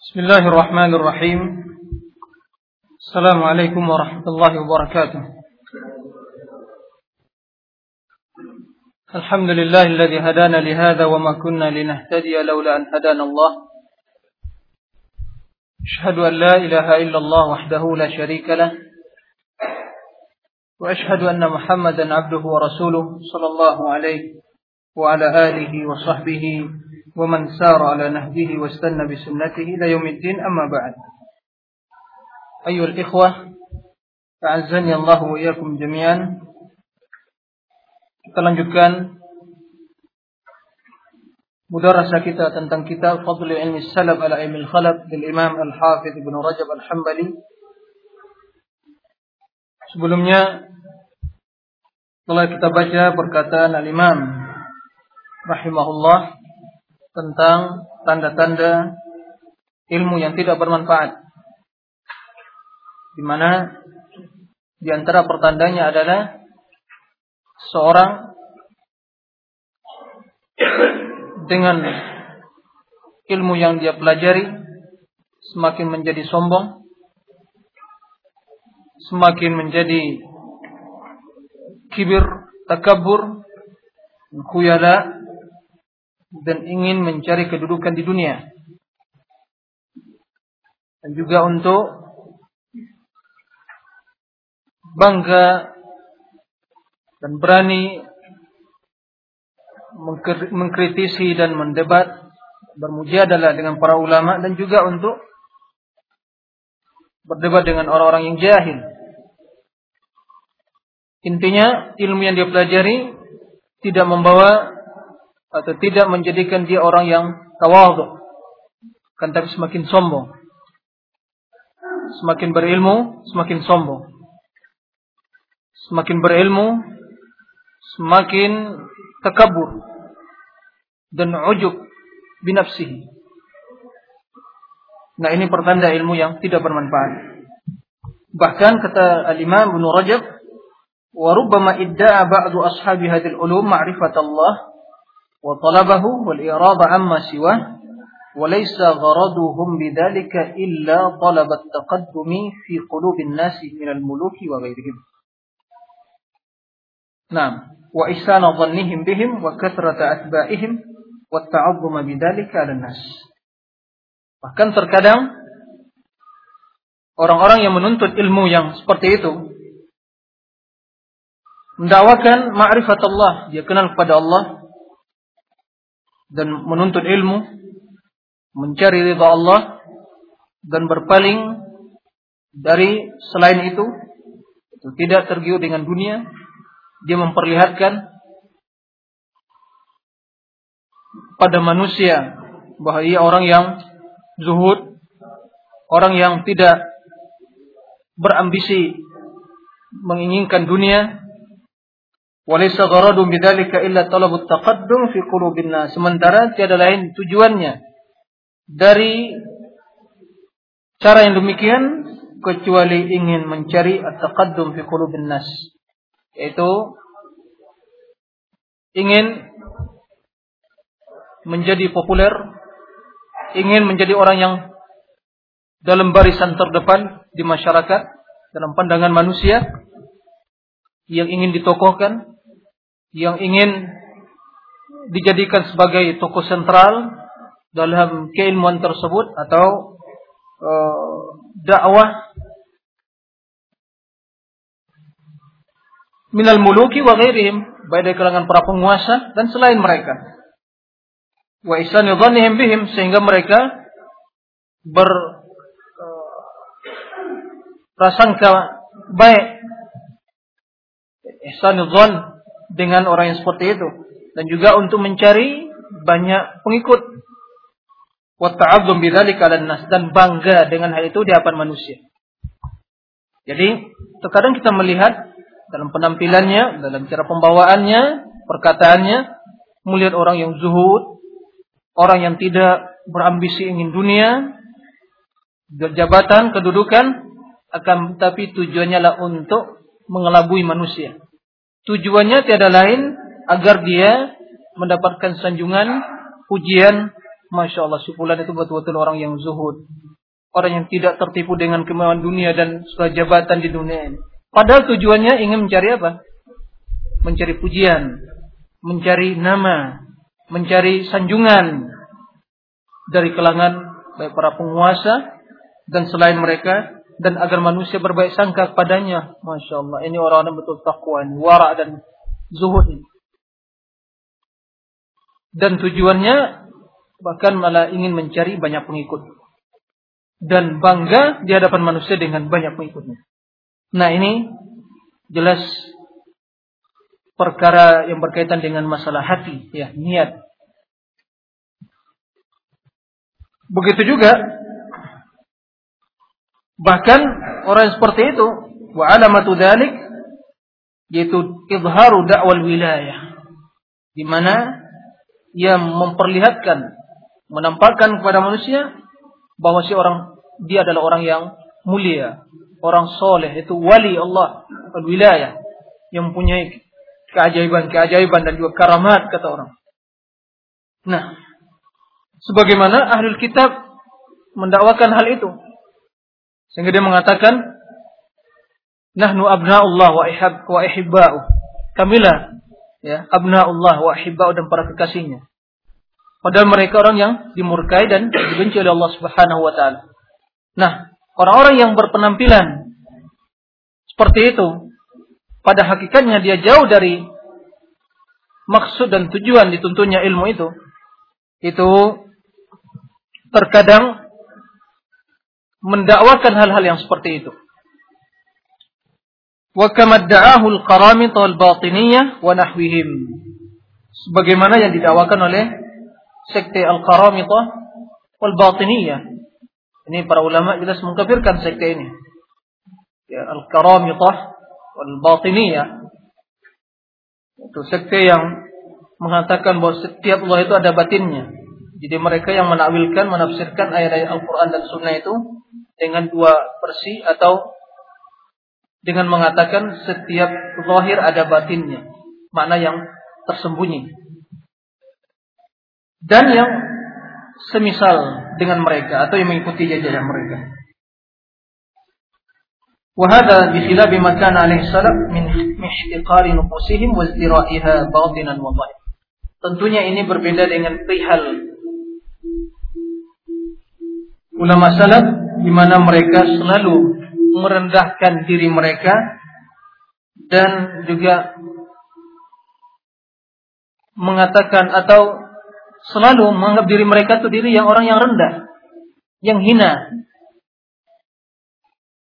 بسم الله الرحمن الرحيم. السلام عليكم ورحمة الله وبركاته. الحمد لله الذي هدانا لهذا وما كنا لنهتدي لولا أن هدانا الله. أشهد أن لا إله إلا الله وحده لا شريك له. وأشهد أن محمدا عبده ورسوله صلى الله عليه وعلى آله وصحبه ومن سار على نهجه واستنى بسنته إلى يوم الدين أما بعد أيها الإخوة أعزني الله وإياكم جميعا kita lanjutkan mudarasa kita tentang kitab Fadl Ilmi Salaf ala Ilmi Khalaf dari Imam Al-Hafidh Ibn Rajab Al-Hambali Sebelumnya telah kita baca perkataan Al-Imam rahimahullah tentang tanda-tanda ilmu yang tidak bermanfaat. Di mana di antara pertandanya adalah seorang dengan ilmu yang dia pelajari semakin menjadi sombong, semakin menjadi kibir, takabur, khuyala dan ingin mencari kedudukan di dunia. Dan juga untuk bangga dan berani mengkritisi dan mendebat bermujadalah dengan para ulama dan juga untuk berdebat dengan orang-orang yang jahil. Intinya ilmu yang dia pelajari tidak membawa atau tidak menjadikan dia orang yang tawadhu. Kan tapi semakin sombong. Semakin berilmu semakin sombong. Semakin berilmu semakin takabur dan ujub binafsihi. Nah ini pertanda ilmu yang tidak bermanfaat. Bahkan kata al-imam Ibnu Rajab wa idda'a ba'du ashabi hadhihi al-ulum ma'rifat Allah وطلبه والإرادة عما سواه وليس غرضهم بذلك إلا طلب التقدم في قلوب الناس من الملوك وغيرهم نعم وإحسان ظنهم بهم وكثرة أتباعهم والتعظم بذلك على الناس bahkan terkadang orang-orang yang menuntut ilmu yang seperti itu mendakwakan ma'rifat Allah dia kenal kepada Allah dan menuntut ilmu, mencari ridha Allah dan berpaling dari selain itu, itu tidak tergiur dengan dunia, dia memperlihatkan pada manusia bahwa ia orang yang zuhud, orang yang tidak berambisi menginginkan dunia, Walaysa gharadun bidzalika illa talabut taqaddum fi qulubin nas. Sementara tiada lain tujuannya dari cara yang demikian kecuali ingin mencari at-taqaddum fi qulubin nas. Yaitu ingin menjadi populer, ingin menjadi orang yang dalam barisan terdepan di masyarakat dalam pandangan manusia yang ingin ditokohkan, yang ingin dijadikan sebagai tokoh sentral dalam keilmuan tersebut atau uh, dakwah minal muluki wa ghairihim baik dari kalangan para penguasa dan selain mereka. Wa ihsani dhannihim bihim sehingga mereka ber uh, prasangka baik. Ihsanudzon dengan orang yang seperti itu dan juga untuk mencari banyak pengikut nas dan bangga dengan hal itu di hadapan manusia. Jadi terkadang kita melihat dalam penampilannya, dalam cara pembawaannya, perkataannya, melihat orang yang zuhud, orang yang tidak berambisi ingin dunia, jabatan, kedudukan, akan tapi tujuannya lah untuk mengelabui manusia. Tujuannya tiada lain agar dia mendapatkan sanjungan, pujian Masya Allah, si itu betul-betul orang yang zuhud. Orang yang tidak tertipu dengan kemewahan dunia dan segala jabatan di dunia ini. Padahal tujuannya ingin mencari apa? Mencari pujian, mencari nama, mencari sanjungan dari kalangan baik para penguasa dan selain mereka dan agar manusia berbaik sangka kepadanya. Masya Allah, ini orang-orang betul takwa, wara dan zuhud. Dan tujuannya bahkan malah ingin mencari banyak pengikut. Dan bangga di hadapan manusia dengan banyak pengikutnya. Nah ini jelas perkara yang berkaitan dengan masalah hati, ya niat. Begitu juga bahkan orang seperti itu wa alamatu dzalik yaitu izharu dakwal wilayah di mana ia memperlihatkan menampakkan kepada manusia bahwa si orang dia adalah orang yang mulia, orang soleh itu wali Allah al-wilayah yang mempunyai keajaiban-keajaiban dan juga karamat kata orang. Nah, sebagaimana ahlul kitab mendakwakan hal itu. Sehingga dia mengatakan nahnu abnaullah wa ihab wa ihibba'u. Kamilah ya, abnaullah wa ihibba'u dan para kekasihnya. Padahal mereka orang yang dimurkai dan dibenci oleh Allah Subhanahu wa taala. Nah, orang-orang yang berpenampilan seperti itu pada hakikatnya dia jauh dari maksud dan tujuan dituntunnya ilmu itu. Itu terkadang mendakwakan hal-hal yang seperti itu. Wa kama wal batiniyah wa nahwihim. Sebagaimana yang didakwakan oleh sekte Al-Qaramita wal Batiniyah. Ini para ulama jelas mengkafirkan sekte ini. Ya, Al-Qaramita wal Batiniyah. Itu sekte yang mengatakan bahwa setiap Allah itu ada batinnya. Jadi mereka yang menakwilkan, menafsirkan ayat-ayat Al-Quran dan Sunnah itu dengan dua versi atau dengan mengatakan setiap zahir ada batinnya. Makna yang tersembunyi dan yang semisal dengan mereka atau yang mengikuti jajaran mereka. وهذا بخلاف ما كان عليه السلف من احتقار نفوسهم وازدرائها باطنا وظاهرا. Tentunya ini berbeda dengan perihal ulama salaf di mana mereka selalu merendahkan diri mereka dan juga mengatakan atau selalu menganggap diri mereka itu diri yang orang yang rendah, yang hina.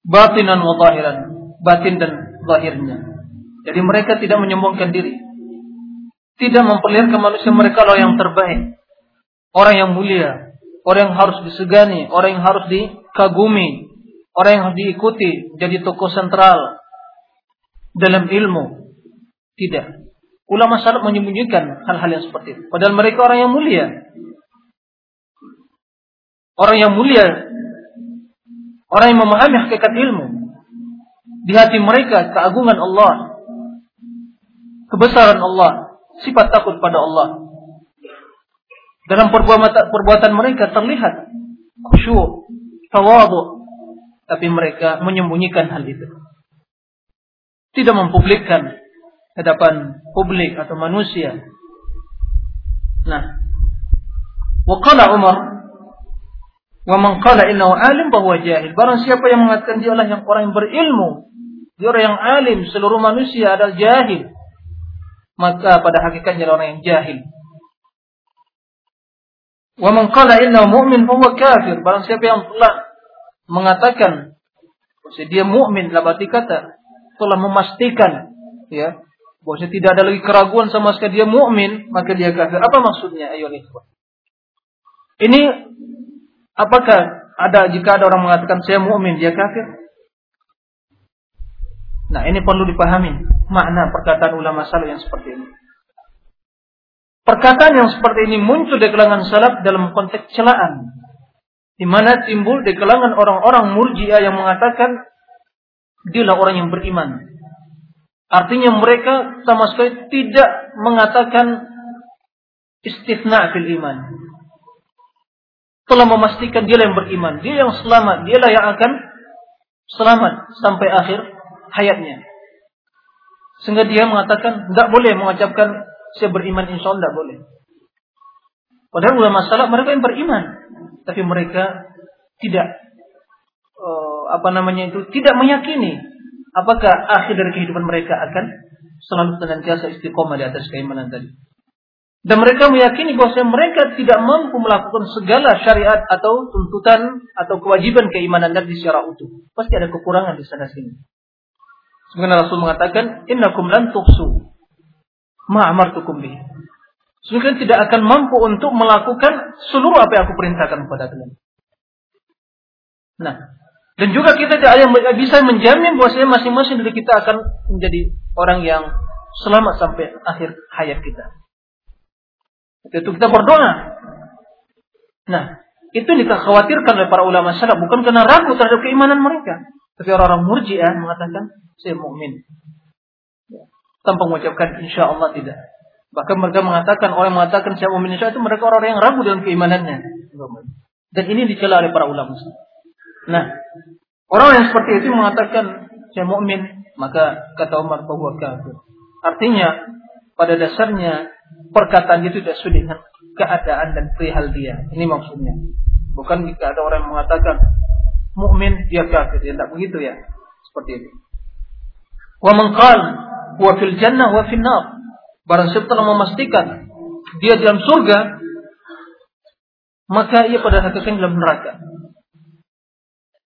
Batinan wa zahiran, batin dan zahirnya. Jadi mereka tidak menyombongkan diri. Tidak memperlihatkan manusia mereka loh yang terbaik. Orang yang mulia, orang yang harus disegani, orang yang harus dikagumi, orang yang harus diikuti jadi tokoh sentral dalam ilmu. Tidak. Ulama salaf menyembunyikan hal-hal yang seperti itu. Padahal mereka orang yang mulia. Orang yang mulia. Orang yang memahami hakikat ilmu. Di hati mereka keagungan Allah. Kebesaran Allah. Sifat takut pada Allah. Dalam perbuatan mereka terlihat khusyuk, tawadu. Tapi mereka menyembunyikan hal itu. Tidak mempublikkan hadapan publik atau manusia. Nah, waqala Umar wa man qala alim bahwa jahil. Barang siapa yang mengatakan dia adalah yang orang yang berilmu, dia orang yang alim, seluruh manusia adalah jahil. Maka pada hakikatnya orang yang jahil. Wa man qala innahu mu'min bahwa kafir. Barang siapa yang telah mengatakan dia mukmin dalam arti kata telah memastikan ya bahwasanya tidak ada lagi keraguan sama sekali dia mukmin, maka dia kafir. Apa maksudnya ayo ikhwan? Ini apakah ada jika ada orang mengatakan saya mukmin dia kafir? Nah, ini perlu dipahami makna perkataan ulama salaf yang seperti ini. Perkataan yang seperti ini muncul di kalangan salaf dalam konteks celaan. Di mana timbul di kalangan orang-orang murjiah yang mengatakan dialah orang yang beriman. Artinya mereka sama sekali tidak mengatakan istifna fil iman. telah memastikan dia yang beriman, dia yang selamat, dialah yang akan selamat sampai akhir hayatnya. Sehingga dia mengatakan tidak boleh mengucapkan saya beriman insya Allah boleh. Padahal ulama salaf mereka yang beriman, tapi mereka tidak uh, apa namanya itu tidak meyakini apakah akhir dari kehidupan mereka akan selalu senantiasa istiqomah di atas keimanan tadi. Dan mereka meyakini bahwa mereka tidak mampu melakukan segala syariat atau tuntutan atau kewajiban keimanan Nabi secara utuh. Pasti ada kekurangan di sana sini. Sebenarnya Rasul mengatakan, Innakum lan tuhsu ma'amartukum bih. Sungguh tidak akan mampu untuk melakukan seluruh apa yang aku perintahkan kepada kalian. Nah, dan juga kita tidak yang bisa menjamin bahwa masing-masing dari kita akan menjadi orang yang selamat sampai akhir hayat kita. Itu kita berdoa. Nah, itu yang dikhawatirkan oleh para ulama salaf bukan karena ragu terhadap keimanan mereka, tapi orang-orang murjiah mengatakan saya mukmin. Tanpa mengucapkan insya Allah tidak. Bahkan mereka mengatakan orang yang mengatakan saya mukmin insya itu mereka orang yang ragu dalam keimanannya. Dan ini dicela oleh para ulama. Nah, orang yang seperti itu mengatakan saya mukmin, maka kata Umar bahwa kafir. Artinya pada dasarnya perkataan itu tidak sesuai dengan keadaan dan perihal dia. Ini maksudnya. Bukan jika ada orang yang mengatakan mukmin dia kafir, ya tidak begitu ya. Seperti itu. Wa man wa fil jannah wa fil nar. Barang siapa telah memastikan dia dalam surga, maka ia pada hakikatnya dalam neraka.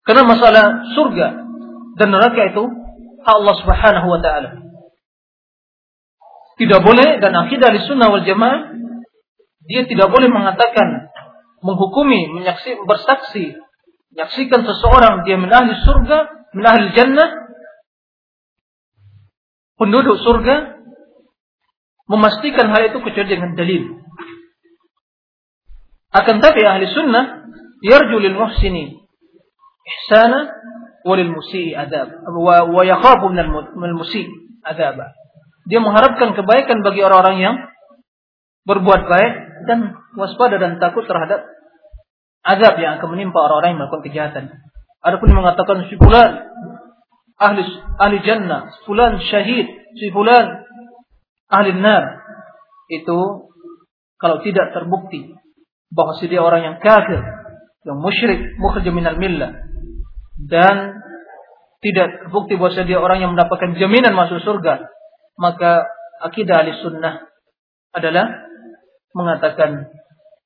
Karena masalah surga dan neraka itu Allah Subhanahu wa taala. Tidak boleh dan akidah di sunnah wal jamaah dia tidak boleh mengatakan menghukumi, menyaksi, bersaksi, menyaksikan seseorang dia menahli surga, menahli jannah, penduduk surga, memastikan hal itu kecuali dengan dalil. Akan tapi ahli sunnah yarju lil muhsini ihsana wa lil musii adab wa, wa yakhafu min musii adaba. Dia mengharapkan kebaikan bagi orang-orang yang berbuat baik dan waspada dan takut terhadap azab yang akan menimpa orang-orang yang melakukan kejahatan. Adapun mengatakan fulan ahli ahli jannah, si fulan syahid, si fulan ahli nar. Itu kalau tidak terbukti bahwa dia orang yang kafir, yang musyrik, mukhrij minal millah. Dan tidak terbukti bahwa dia orang yang mendapatkan jaminan masuk surga maka akidah ahli sunnah adalah mengatakan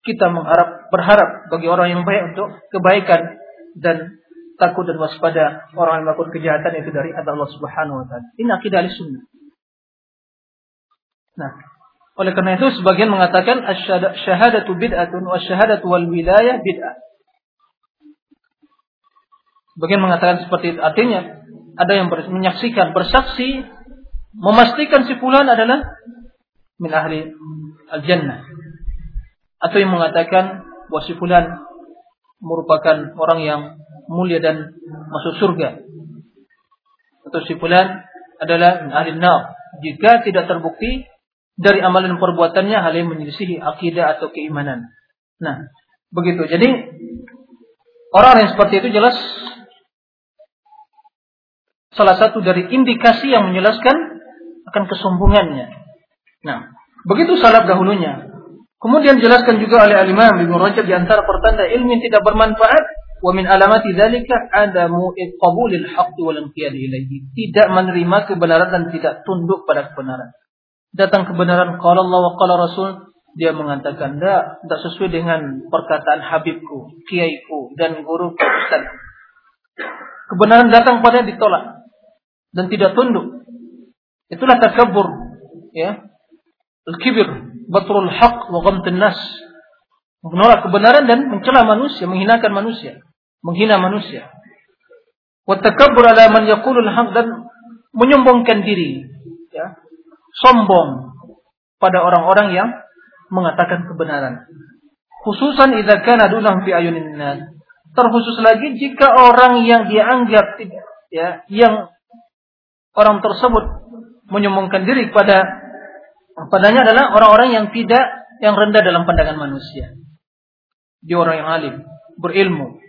kita mengharap berharap bagi orang yang baik untuk kebaikan dan takut dan waspada orang yang melakukan kejahatan itu dari Allah Subhanahu wa taala. Ini akidah sunnah. Nah, oleh karena itu sebagian mengatakan syahadatu bid'atun wa syahadatu wal wilayah bid'ah. Sebagian mengatakan seperti itu. Artinya ada yang menyaksikan, bersaksi memastikan si fulan adalah min ahli al-jannah. Atau yang mengatakan bahwa si fulan merupakan orang yang mulia dan masuk surga. Atau si adalah ahli nar. Jika tidak terbukti dari amalan perbuatannya hal yang menyelisihi akidah atau keimanan. Nah, begitu. Jadi orang yang seperti itu jelas salah satu dari indikasi yang menjelaskan akan kesombongannya. Nah, begitu salaf dahulunya. Kemudian jelaskan juga oleh Al-Imam Ibnu Rajab di antara pertanda ilmu yang tidak bermanfaat wa min alamati dzalika adamu qabulil haqqi wal inqiyad ilaihi. Tidak menerima kebenaran dan tidak tunduk pada kebenaran. Datang kebenaran qala Allah wa qala Rasul, dia mengatakan tidak tidak sesuai dengan perkataan habibku, kiaiku dan guru ustaz. Kebenaran datang pada ditolak dan tidak tunduk. Itulah takabur, ya. Al-kibir, batrul haq wa ghamtun nas. Menolak kebenaran dan mencela manusia, menghinakan manusia, menghina manusia. Wa takabbur ala man yaqulul haq dan menyombongkan diri, ya. Sombong pada orang-orang yang mengatakan kebenaran. Khususan idza kana fi ayunin. Terkhusus lagi jika orang yang dianggap tidak ya, yang orang tersebut menyombongkan diri kepada padanya adalah orang-orang yang tidak yang rendah dalam pandangan manusia. Dia orang yang alim, berilmu.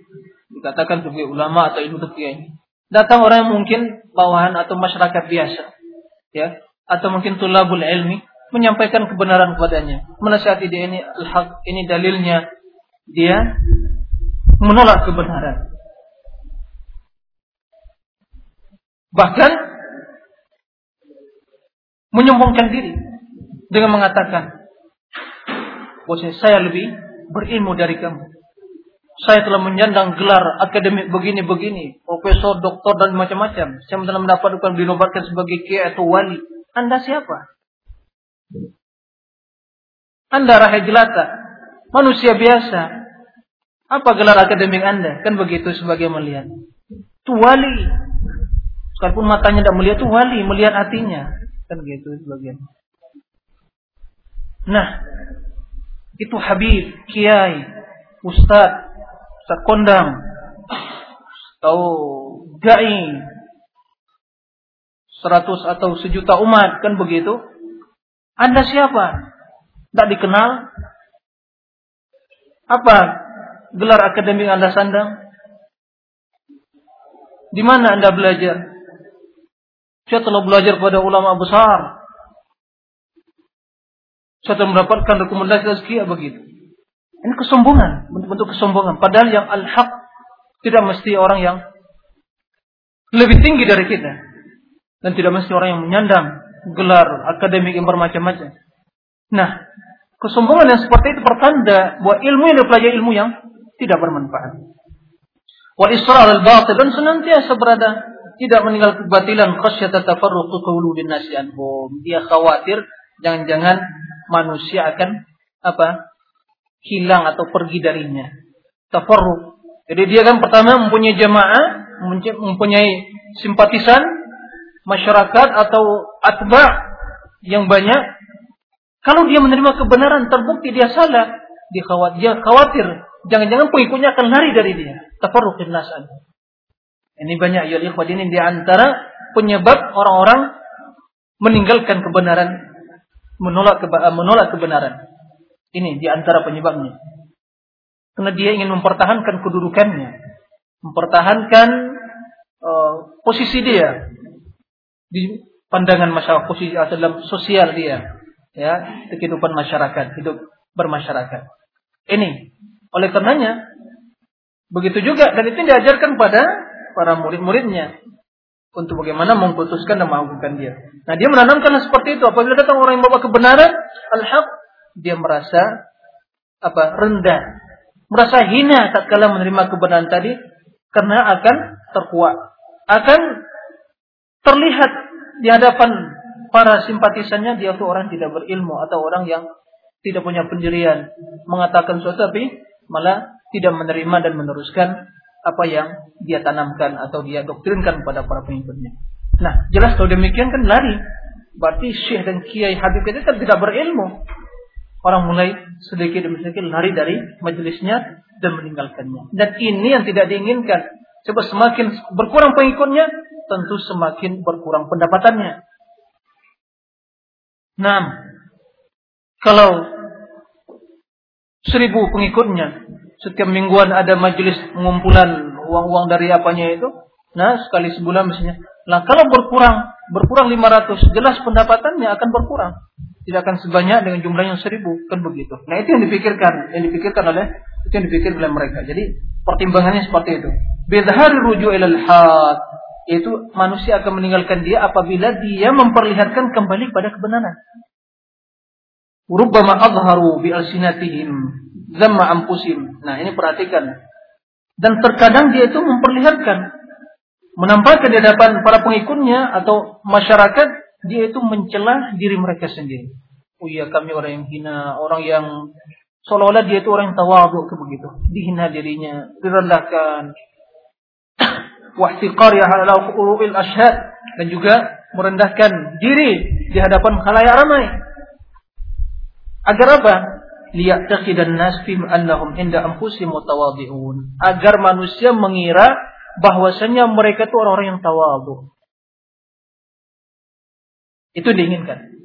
Dikatakan sebagai ulama atau ilmu ini. Datang orang yang mungkin bawahan atau masyarakat biasa. Ya, atau mungkin tulabul ilmi menyampaikan kebenaran kepadanya, menasihati dia ini al-haq, ini dalilnya. Dia menolak kebenaran. Bahkan menyombongkan diri dengan mengatakan, bahwa saya lebih berilmu dari kamu. Saya telah menyandang gelar akademik begini-begini, profesor, doktor dan macam-macam. Saya telah mendapatkan dinobatkan sebagai kiai atau wali. Anda siapa? Anda rahai jelata, manusia biasa. Apa gelar akademik Anda? Kan begitu sebagai melihat. Itu wali. Sekalipun matanya tidak melihat itu wali, melihat hatinya. Kan begitu sebagian. Nah, itu Habib, Kiai, Ustadz, Ustaz kondang atau dai seratus atau sejuta umat kan begitu? Anda siapa? Tidak dikenal? Apa gelar akademik anda sandang? Di mana anda belajar? Saya telah belajar pada ulama besar. Saya telah mendapatkan rekomendasi sekian begitu ini kesombongan, bentuk-bentuk kesombongan. Padahal yang al-haq tidak mesti orang yang lebih tinggi dari kita. Dan tidak mesti orang yang menyandang gelar akademik yang bermacam-macam. Nah, kesombongan yang seperti itu pertanda bahwa ilmu yang dipelajari ilmu yang tidak bermanfaat. Wal israr al batil dan senantiasa berada tidak meninggal kebatilan khasyata tafarruqu qulubin nasi anhum. Dia khawatir jangan-jangan manusia akan apa? Hilang atau pergi darinya. Tafarruq. Jadi dia kan pertama mempunyai jamaah, mempunyai simpatisan, masyarakat atau atba yang banyak. Kalau dia menerima kebenaran terbukti dia salah, dia khawatir, dia khawatir jangan-jangan pengikutnya akan lari dari dia. Tafarruqin nasan. Ini banyak ya ikhwan ini di antara penyebab orang-orang meninggalkan kebenaran, menolak menolak kebenaran. Ini di antara penyebabnya. Karena dia ingin mempertahankan kedudukannya, mempertahankan uh, posisi dia di pandangan masyarakat, posisi dalam sosial dia, ya, kehidupan masyarakat, hidup bermasyarakat. Ini oleh karenanya begitu juga dan itu diajarkan pada para murid-muridnya untuk bagaimana memutuskan dan mengagukan dia. Nah, dia menanamkan seperti itu. Apabila datang orang yang membawa kebenaran, al-haq, dia merasa apa rendah, merasa hina tatkala menerima kebenaran tadi karena akan terkuat, akan terlihat di hadapan para simpatisannya dia itu orang tidak berilmu atau orang yang tidak punya pendirian mengatakan sesuatu tapi malah tidak menerima dan meneruskan apa yang dia tanamkan atau dia doktrinkan kepada para pengikutnya. Nah, jelas kalau demikian kan lari. Berarti syekh dan kiai Habib itu kan tidak berilmu orang mulai sedikit demi sedikit lari dari majelisnya dan meninggalkannya. Dan ini yang tidak diinginkan. Sebab semakin berkurang pengikutnya, tentu semakin berkurang pendapatannya. Nah, kalau seribu pengikutnya, setiap mingguan ada majelis pengumpulan uang-uang dari apanya itu, nah sekali sebulan misalnya. Nah kalau berkurang, berkurang 500, jelas pendapatannya akan berkurang tidak akan sebanyak dengan jumlah yang seribu kan begitu. Nah itu yang dipikirkan, yang dipikirkan oleh itu yang dipikir oleh mereka. Jadi pertimbangannya seperti itu. Bidhari rujuk ilal haq itu manusia akan meninggalkan dia apabila dia memperlihatkan kembali pada kebenaran. Rubbama azharu bi alsinatihim zamma ampusim. Nah, ini perhatikan. Dan terkadang dia itu memperlihatkan menampakkan di hadapan para pengikutnya atau masyarakat dia itu mencela diri mereka sendiri. Oh iya kami orang yang hina, orang yang seolah-olah dia itu orang yang tawadhu begitu. Dihina dirinya, direndahkan. Wahtiqar ya ala qulubil ashad dan juga merendahkan diri di hadapan khalayak ramai. Agar apa? Liya'taqidan nas fi annahum inda anfusihim mutawadhi'un. Agar manusia mengira bahwasanya mereka itu orang-orang yang tawadhu. Itu diinginkan.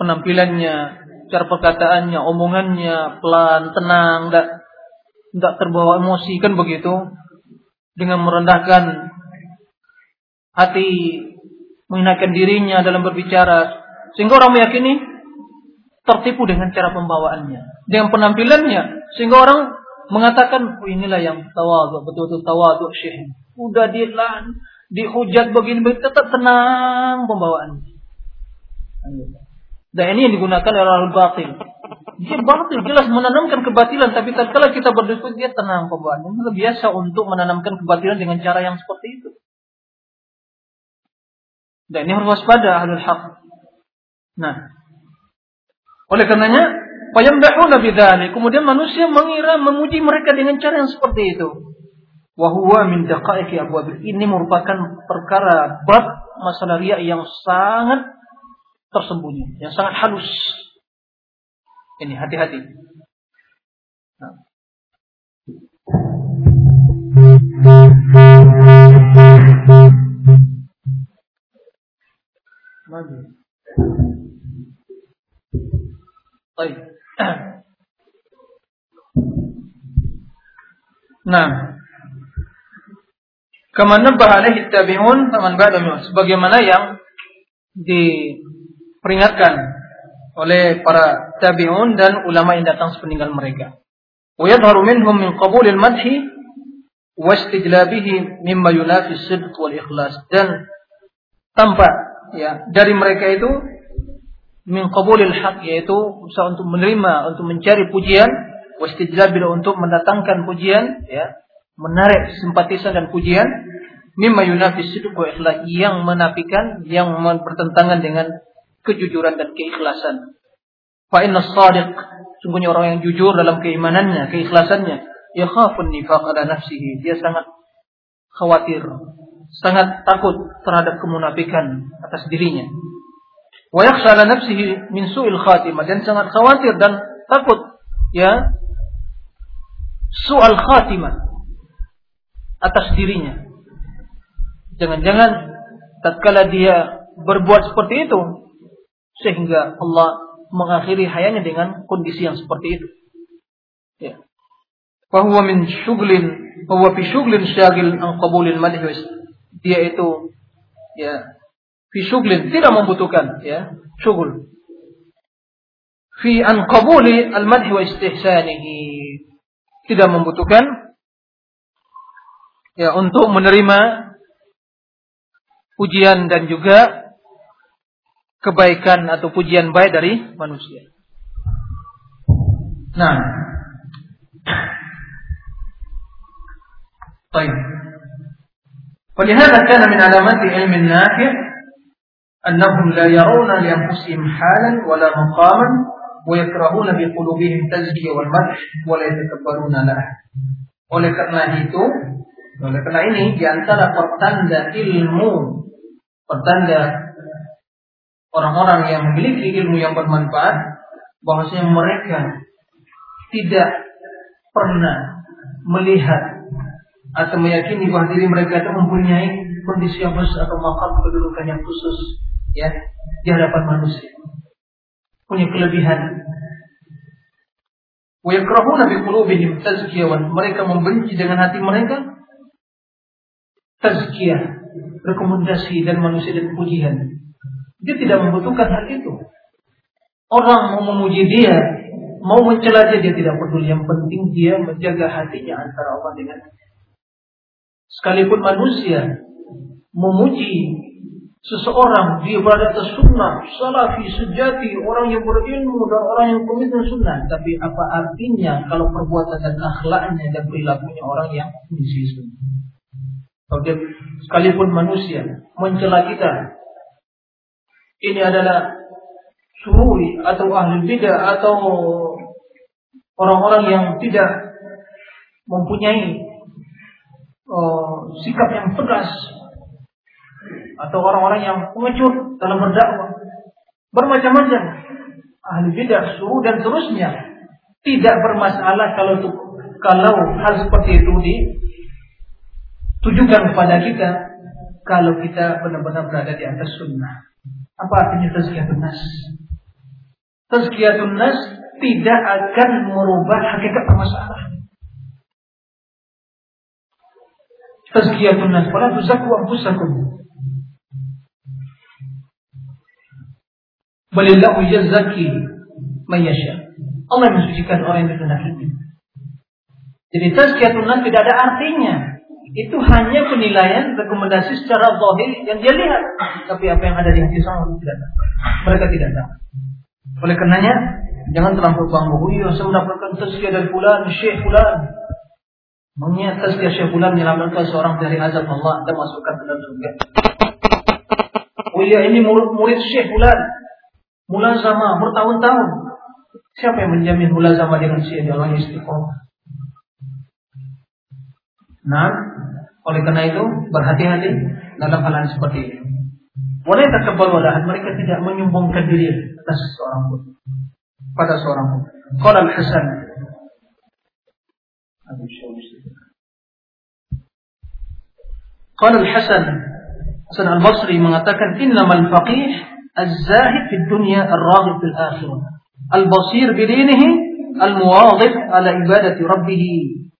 Penampilannya cara perkataannya, omongannya pelan, tenang, tidak tidak terbawa emosi kan begitu. Dengan merendahkan hati, menghinakan dirinya dalam berbicara, sehingga orang meyakini tertipu dengan cara pembawaannya, dengan penampilannya, sehingga orang mengatakan oh, inilah yang tawadhu, betul-betul tawadhu syekh. Udah dilan, dihujat begini, tetap tenang pembawaannya. Dan ini yang digunakan oleh orang batil. Dia batil, jelas menanamkan kebatilan. Tapi tatkala kita berdiskusi, dia tenang pembawaannya. Itu biasa untuk menanamkan kebatilan dengan cara yang seperti itu. Dan ini harus waspada ahlul haq. Nah, oleh karenanya, fayamdahuna bidzalik. Kemudian manusia mengira memuji mereka dengan cara yang seperti itu. Wahwa min daqaiqi abwabil. Ini merupakan perkara bab masalah riya yang sangat tersembunyi, yang sangat halus. Ini hati-hati. Nah. Nah, kama nabbah alaihi tabi'un faman ba'da sebagaimana yang di peringatkan oleh para tabi'un dan ulama yang datang sepeninggal mereka. Wa yadhharu minhum min qabulil madhi wa istijlabihi mimma yunafi dan tampak ya dari mereka itu min qabulil haq yaitu usaha untuk menerima untuk mencari pujian wa istijlabihi untuk mendatangkan pujian ya menarik simpatisan dan pujian mimma yunafi sidq wa ikhlas yang menafikan yang bertentangan dengan kejujuran dan keikhlasan. Fa inna shadiq sungguhnya orang yang jujur dalam keimanannya, keikhlasannya, yakhafun nifaq ala nafsihi. Dia sangat khawatir, sangat takut terhadap kemunafikan atas dirinya. Wa yakhsha ala nafsihi min su'il khatimah dan sangat khawatir dan takut ya su'al khatimah atas dirinya. Jangan-jangan tatkala dia berbuat seperti itu sehingga Allah mengakhiri hayatnya dengan kondisi yang seperti itu. Ya. Fahuwa min syuglin, fahuwa fi syuglin syagil an qabulil madhi Dia itu ya fi syuglin tidak membutuhkan ya syugul. Fi an qabuli al madhi wa istihsanihi. Tidak membutuhkan ya untuk menerima pujian dan juga kebaikan atau pujian baik dari manusia. Nah. طيب ولهذا كان من علامات علم النافع أنهم لا يرون لأنفسهم حالا ولا مقاما ويكرهون بقلوبهم تزكية والمدح ولا يتكبرون له oleh karena itu oleh karena ini di antara pertanda ilmu pertanda orang-orang yang memiliki ilmu yang bermanfaat bahwasanya mereka tidak pernah melihat atau meyakini bahwa diri mereka itu mempunyai kondisi yang khusus atau makam kedudukan yang khusus ya di hadapan manusia. Punya kelebihan. Bi qulubihim tazkiyah mereka membenci dengan hati mereka tazkiyah rekomendasi dan manusia dan pujian dia tidak membutuhkan hal itu. Orang mau memuji dia, mau mencela dia, dia tidak peduli. Yang penting dia menjaga hatinya antara Allah dengan Sekalipun manusia memuji seseorang, dia berada atas sunnah, salafi, sejati, orang yang berilmu dan orang yang komitmen sunnah. Tapi apa artinya kalau perbuatan dan akhlaknya dan perilakunya orang yang memuji sunnah? Sekalipun manusia mencela kita, ini adalah sururi atau ahli bidah atau orang-orang yang tidak mempunyai uh, sikap yang tegas atau orang-orang yang pengecut dalam berdakwah. Bermacam-macam. Ahli bidah suruh dan seterusnya. Tidak bermasalah kalau kalau hal seperti itu ditujukan kepada kita kalau kita benar-benar berada di atas sunnah apa artinya tazkiyah nas? tazkiyatun nas tidak akan merubah hakikat permasalahan. Tazkiyatun nas wala tuzakku anfusakum. Balillahu yazaki man yasha. Allah mensucikan orang yang dikehendaki. Jadi tazkiyatun nas tidak ada artinya. Itu hanya penilaian rekomendasi secara zahir yang dia lihat. Tapi apa yang ada di hati seorang tidak tahu. Mereka tidak tahu. Oleh karenanya, jangan terlalu bangga. Oh iya, saya mendapatkan tazkiyah dari fulan, syekh fulan. Mengingat tazkiyah syekh fulan menyelamatkan seorang dari azab Allah dan masukkan ke dalam surga. Oh iya, ini murid, murid syekh fulan. Mulazama bertahun-tahun. Siapa yang menjamin mulazama dengan syekh dalam istiqomah? Nah, oleh karena itu berhati-hati dalam hal yang seperti ini. Takabur walahan mereka tidak menyombongkan diri atas seorang pun. Pada seorang pun. Qala al-Hasan Qala al-Hasan Hasan al-Basri mengatakan innamal faqih az-zahid fi dunya ar-raghib fil akhirah. Al-basir bi dinihi al-muwadhib ala ibadati rabbih.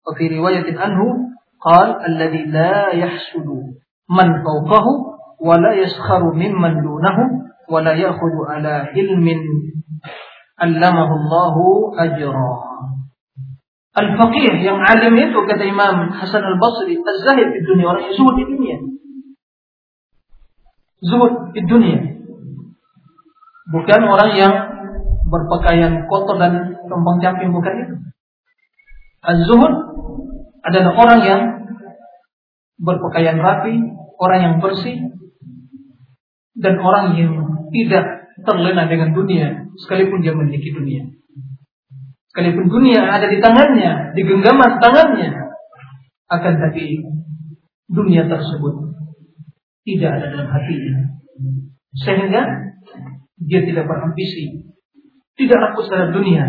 Wa fi riwayatin anhu قال الذي لا يحسد من فوقه ولا يسخر ممن دونه ولا يأخذ على علم علمه الله أجرا Al-faqih yang alim itu kata Imam Hasan Al-Basri, az-zahid di dunia, orang yang zuhud di dunia. Zuhud di dunia. Bukan orang yang berpakaian kotor dan rombong camping bukan itu. Az-zuhud adalah orang yang berpakaian rapi, orang yang bersih, dan orang yang tidak terlena dengan dunia, sekalipun dia memiliki dunia. Sekalipun dunia ada di tangannya, di genggaman tangannya, akan tapi dunia tersebut tidak ada dalam hatinya. Sehingga dia tidak berambisi, tidak rakus terhadap dunia,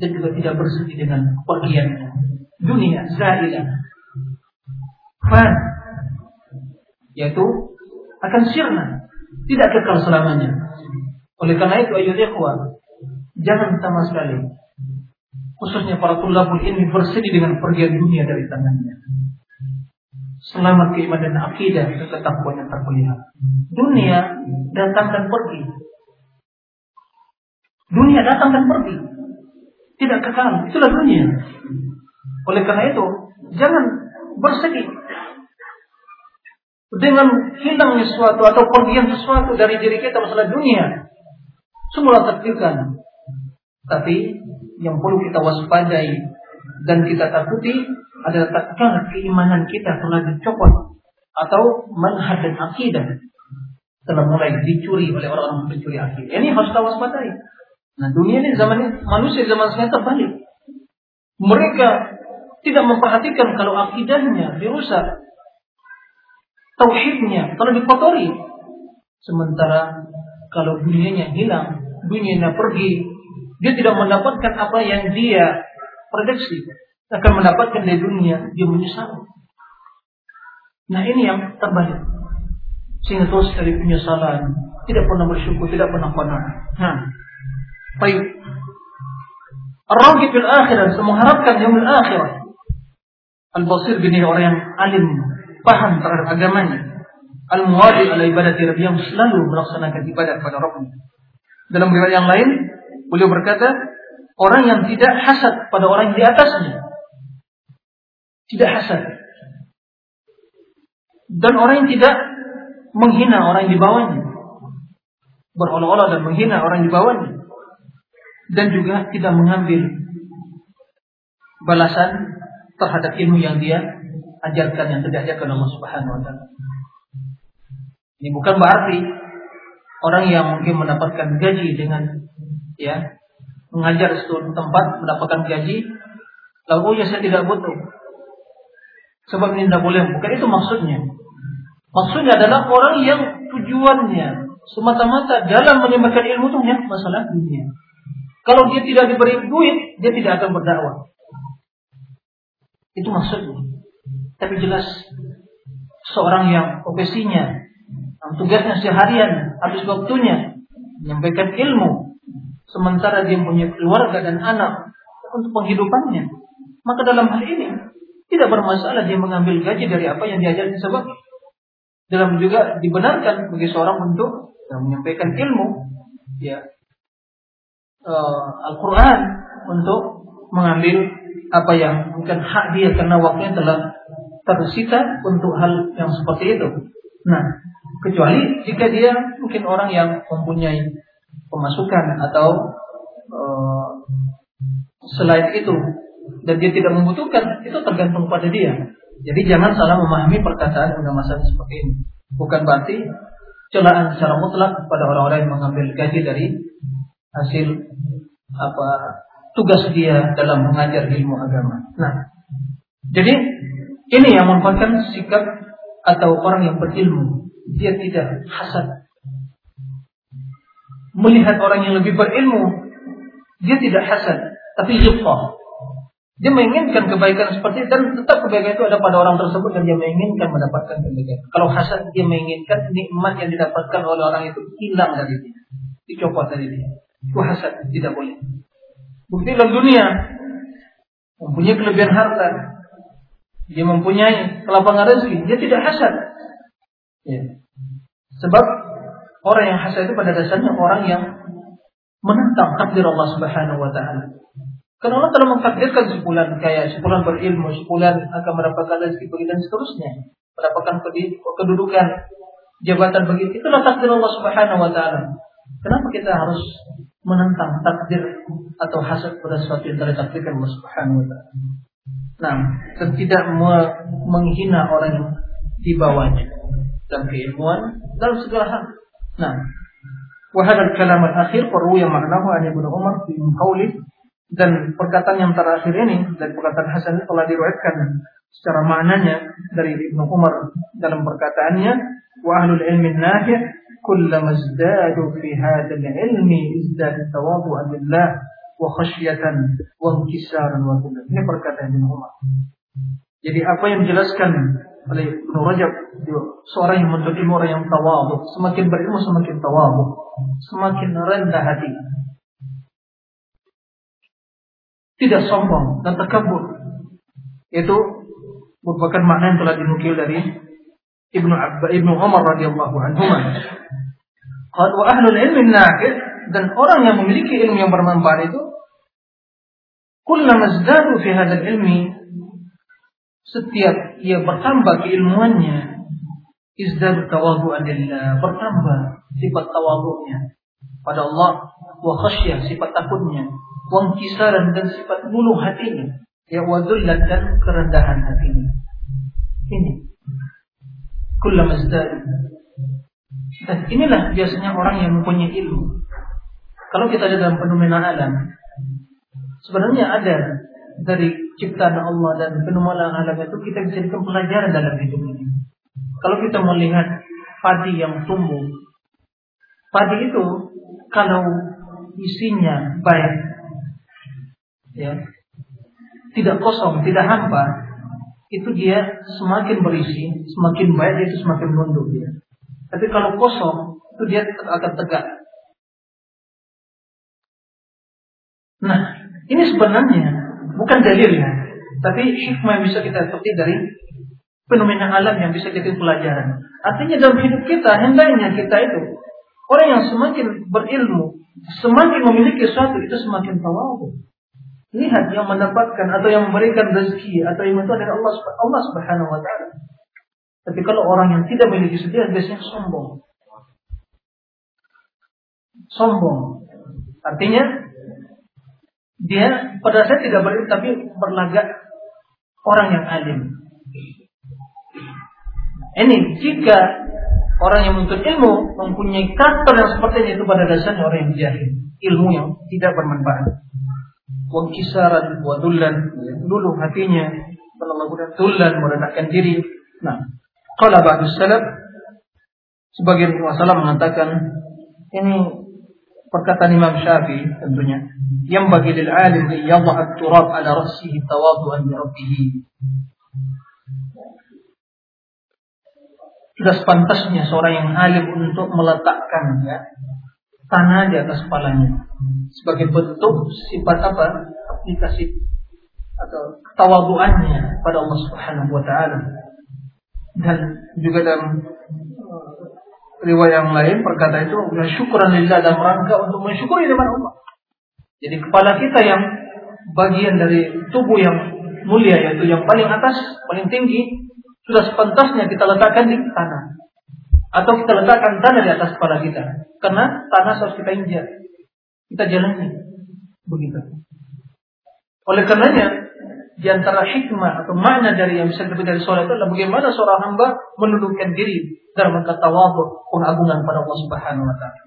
dan juga tidak bersedih dengan kepergiannya dunia zailah fan yaitu akan sirna. Tidak kekal selamanya. Oleh karena itu ayo ikhwan jangan sama sekali. Khususnya para tulabul ini bersedih dengan pergian dunia dari tangannya. Selamat keimanan dan akidah dan ketakwaan yang terpelihara. Dunia datang dan pergi. Dunia datang dan pergi. Tidak kekal. Itulah dunia oleh karena itu, jangan bersedih dengan hilangnya sesuatu atau pergian sesuatu dari diri kita masalah dunia. Semua takdirkan. Tapi yang perlu kita waspadai dan kita takuti adalah tatkala keimanan kita telah dicopot atau manhaj dan akidah telah mulai dicuri oleh orang-orang pencuri akidah. Ini harus kita waspadai. Nah dunia ini zaman ini manusia zaman sekarang terbalik. Mereka tidak memperhatikan kalau akidahnya dirusak, tauhidnya kalau dikotori. Sementara kalau dunianya hilang, dunianya pergi, dia tidak mendapatkan apa yang dia prediksi. Akan mendapatkan dari dunia, dia menyesal. Nah ini yang terbalik. Sehingga terus dari penyesalan, tidak pernah bersyukur, tidak pernah pernah. Nah, baik. Ar-Raghib fil akhirah, mengharapkan yang akhirah. Al-Basir bin orang yang alim, paham terhadap agamanya. Al-Muwadi ala ibadah Rabbi yang selalu melaksanakan ibadah kepada Rabbnya. Dalam riwayat yang lain, beliau berkata, orang yang tidak hasad pada orang yang di atasnya. Tidak hasad. Dan orang yang tidak menghina orang yang di bawahnya. Berolah-olah dan menghina orang yang di bawahnya. Dan juga tidak mengambil balasan terhadap ilmu yang dia ajarkan yang tidak ajarkan Allah Subhanahu wa taala. Ini bukan berarti orang yang mungkin mendapatkan gaji dengan ya mengajar di suatu tempat mendapatkan gaji lalu oh ya saya tidak butuh. Sebab ini tidak boleh. Bukan itu maksudnya. Maksudnya adalah orang yang tujuannya semata-mata dalam menyebarkan ilmu itu hanya masalah dunia kalau dia tidak diberi duit dia tidak akan berdakwah itu maksudnya. Tapi jelas seorang yang profesinya, tugasnya seharian, habis waktunya menyampaikan ilmu sementara dia punya keluarga dan anak untuk penghidupannya, maka dalam hal ini tidak bermasalah dia mengambil gaji dari apa yang diajarkan sebab dalam juga dibenarkan bagi seorang untuk ya, menyampaikan ilmu ya uh, Al-Quran untuk mengambil apa yang bukan hak dia karena waktunya telah tersita untuk hal yang seperti itu. Nah, kecuali jika dia mungkin orang yang mempunyai pemasukan atau uh, selain itu dan dia tidak membutuhkan itu tergantung pada dia. Jadi jangan salah memahami perkataan undang masalah seperti ini. Bukan berarti celaan secara mutlak pada orang-orang yang mengambil gaji dari hasil apa tugas dia dalam mengajar ilmu agama. Nah, jadi ini yang merupakan sikap atau orang yang berilmu. Dia tidak hasad. Melihat orang yang lebih berilmu, dia tidak hasad, tapi ghibtah. Dia menginginkan kebaikan seperti itu dan tetap kebaikan itu ada pada orang tersebut dan dia menginginkan mendapatkan kebaikan. Kalau hasad dia menginginkan nikmat yang didapatkan oleh orang itu hilang dari dia, dicopot dari dia. Itu hasad tidak boleh. Bukti dalam dunia mempunyai kelebihan harta, dia mempunyai kelapangan rezeki, dia tidak hasad. Ya. Sebab orang yang hasad itu pada dasarnya orang yang menentang takdir Allah Subhanahu wa taala. Karena Allah telah mengtakdirkan sebulan kayak sebulan berilmu, sebulan akan mendapatkan rezeki begitu dan seterusnya, mendapatkan kedudukan, jabatan begitu. Itulah takdir Allah Subhanahu wa taala. Kenapa kita harus menentang takdir atau hasad pada sesuatu yang telah ditakdirkan Allah Subhanahu wa taala? Nah, dan tidak menghina orang yang di bawahnya dan keilmuan dalam segala hal. Nah, wahada kalam al-akhir yang maknahu an Ibnu Umar fi qawli dan perkataan yang terakhir ini dan perkataan Hasan ini telah diriwayatkan secara maknanya dari Ibnu Umar dalam perkataannya wa ahlul ilmi nafi' fi hadzal ilmi izdadu tawadhu'an lillah wa khasyatan wa inkisaran wa Ini perkataan Ibnu Umar. Jadi apa yang dijelaskan oleh Ibnu Rajab seorang yang menuntut ilmu orang yang tawadhu, semakin berilmu semakin tawadhu, semakin rendah hati, tidak sombong dan takabur. Itu merupakan makna yang telah dinukil dari Ibnu Ibnu Umar radhiyallahu anhu. Qad wa ahlul ilmi nafi' dan orang yang memiliki ilmu yang bermanfaat itu kullama izdadu fi hadzal ilmi setiap ia bertambah keilmuannya izdadu tawadhu'an lillah bertambah sifat tawadhu'nya pada Allah wa khasyah sifat takutnya wangkisaran dan sifat bulu hatinya. Ya wadullan dan kerendahan hatinya. Ini kullama dan inilah biasanya orang yang mempunyai ilmu. Kalau kita lihat dalam fenomena alam sebenarnya ada dari ciptaan Allah dan fenomena alam itu kita bisa jadikan pelajaran dalam hidup ini. Kalau kita melihat padi yang tumbuh padi itu kalau isinya baik ya tidak kosong, tidak hampa, itu dia semakin berisi, semakin dia itu semakin menunduk dia. Tapi kalau kosong, itu dia akan tegak. Nah, ini sebenarnya bukan dalil ya, tapi hikmah yang bisa kita petik dari fenomena alam yang bisa jadi pelajaran. Artinya dalam hidup kita, hendaknya kita itu orang yang semakin berilmu, semakin memiliki sesuatu itu semakin tawadhu. Lihat yang mendapatkan atau yang memberikan rezeki atau yang itu adalah Allah, Allah Subhanahu wa taala. Tapi kalau orang yang tidak memiliki sedia biasanya sombong. Sombong. Artinya dia pada saat tidak berilmu tapi berlagak orang yang alim. Ini jika orang yang menuntut ilmu mempunyai karakter yang seperti itu pada dasarnya orang yang jahil, ilmu yang tidak bermanfaat wangkisaran wa dullan luluh hatinya melakukan dullan merendahkan diri. Nah kalau ba'du salaf sebagian ulama mengatakan ini perkataan Imam Syafi'i tentunya yang bagi lil alim yadha at-turab ala ra'sihi tawadduan li rabbih sudah sepantasnya seorang yang alim untuk meletakkan ya tanah di atas kepalanya sebagai bentuk sifat apa? aplikasi atau tawaduannya pada Allah Subhanahu wa taala. Dan juga dalam uh, riwayat yang lain perkata itu syukuran lillah dalam rangka untuk mensyukuri dengan Allah. Jadi kepala kita yang bagian dari tubuh yang mulia yaitu yang paling atas, paling tinggi sudah sepantasnya kita letakkan di tanah. Atau kita letakkan tanah di atas kepala kita. Karena tanah harus kita injak. Kita jalani. Begitu. Oleh karenanya, di antara hikmah atau makna dari yang bisa kita dari sholat itu adalah bagaimana seorang hamba menundukkan diri dalam rangka tawadhu pengagungan pada Allah Subhanahu wa taala.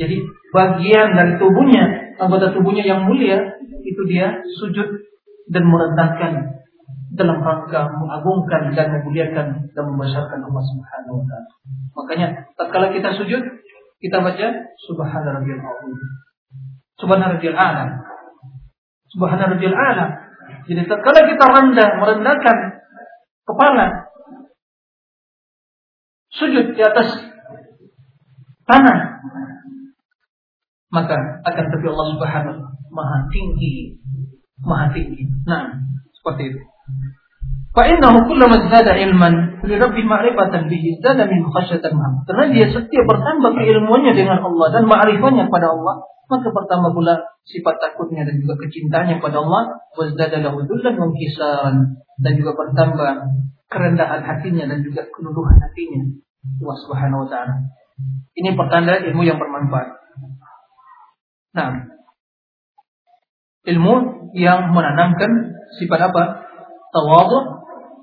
Jadi bagian dari tubuhnya, anggota tubuhnya yang mulia itu dia sujud dan merendahkan dalam rangka mengagungkan dan memuliakan dan membesarkan Allah Subhanahu wa taala. Makanya tatkala kita sujud, kita baca subhana Subhanarabbil alam. Subhanarabbil alam. Jadi tatkala kita rendah, merendahkan kepala sujud di atas tanah maka akan tapi Allah Subhanahu Maha Tinggi Maha Tinggi nah seperti itu fa innahu kullama zada ilman li rabbih ma'rifatan bihi zada min karena dia setiap bertambah keilmuannya dengan Allah dan ma'rifatnya kepada Allah maka pertama pula sifat takutnya dan juga kecintanya pada Allah wazdada lahu dzullan wa dan juga bertambah kerendahan hatinya dan juga keluluhan hatinya Allah Subhanahu wa taala. Ini pertanda ilmu yang bermanfaat. Nah, ilmu yang menanamkan sifat apa? Tawadhu,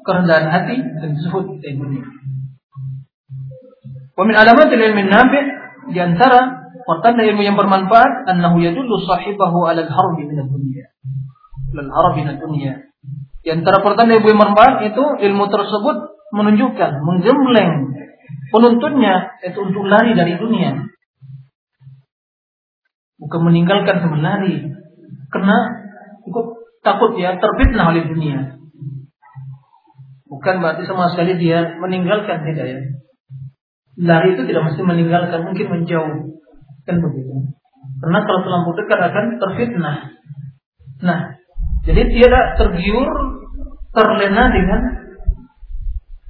kerendahan hati dan zuhud dunia. Wa min alamatil ilmi nafi' di antara Pertanda ilmu yang bermanfaat annahu yadullu sahibahu 'ala al-harbi min ad-dunya. Al-harbi min ad-dunya. Di antara pertanda ilmu yang bermanfaat itu ilmu tersebut menunjukkan, menggembleng penuntutnya itu untuk lari dari dunia. Bukan meninggalkan sama lari. Karena cukup takut ya terfitnah oleh dunia. Bukan berarti sama sekali dia meninggalkan tidak ya. Lari itu tidak mesti meninggalkan, mungkin menjauh. Kan begitu. Karena kalau terlampau dekat akan terfitnah. Nah, jadi tidak tergiur, terlena dengan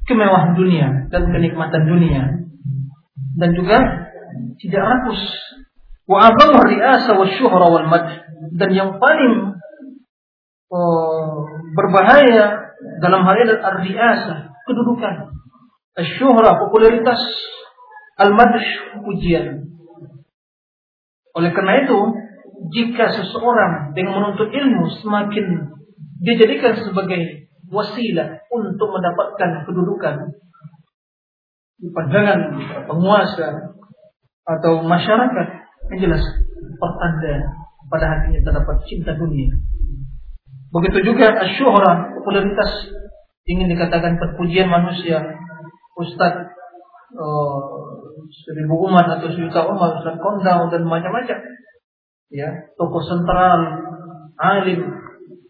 kemewahan dunia dan kenikmatan dunia. Dan juga tidak rakus. Wa aghamu ri'asa wa syuhra wal mad. Dan yang paling oh, berbahaya dalam hal ini adalah riasa kedudukan. Asyuhra, popularitas. Al-madh, pujian. Oleh karena itu, jika seseorang dengan menuntut ilmu semakin dijadikan sebagai wasilah untuk mendapatkan kedudukan di pandangan penguasa atau masyarakat, yang jelas pertanda pada hatinya terdapat cinta dunia. Begitu juga asyuhra, popularitas ingin dikatakan perpujian manusia, ustaz, uh, seribu umat atau sejuta umat dan kondang dan macam-macam. Ya, tokoh sentral, alim,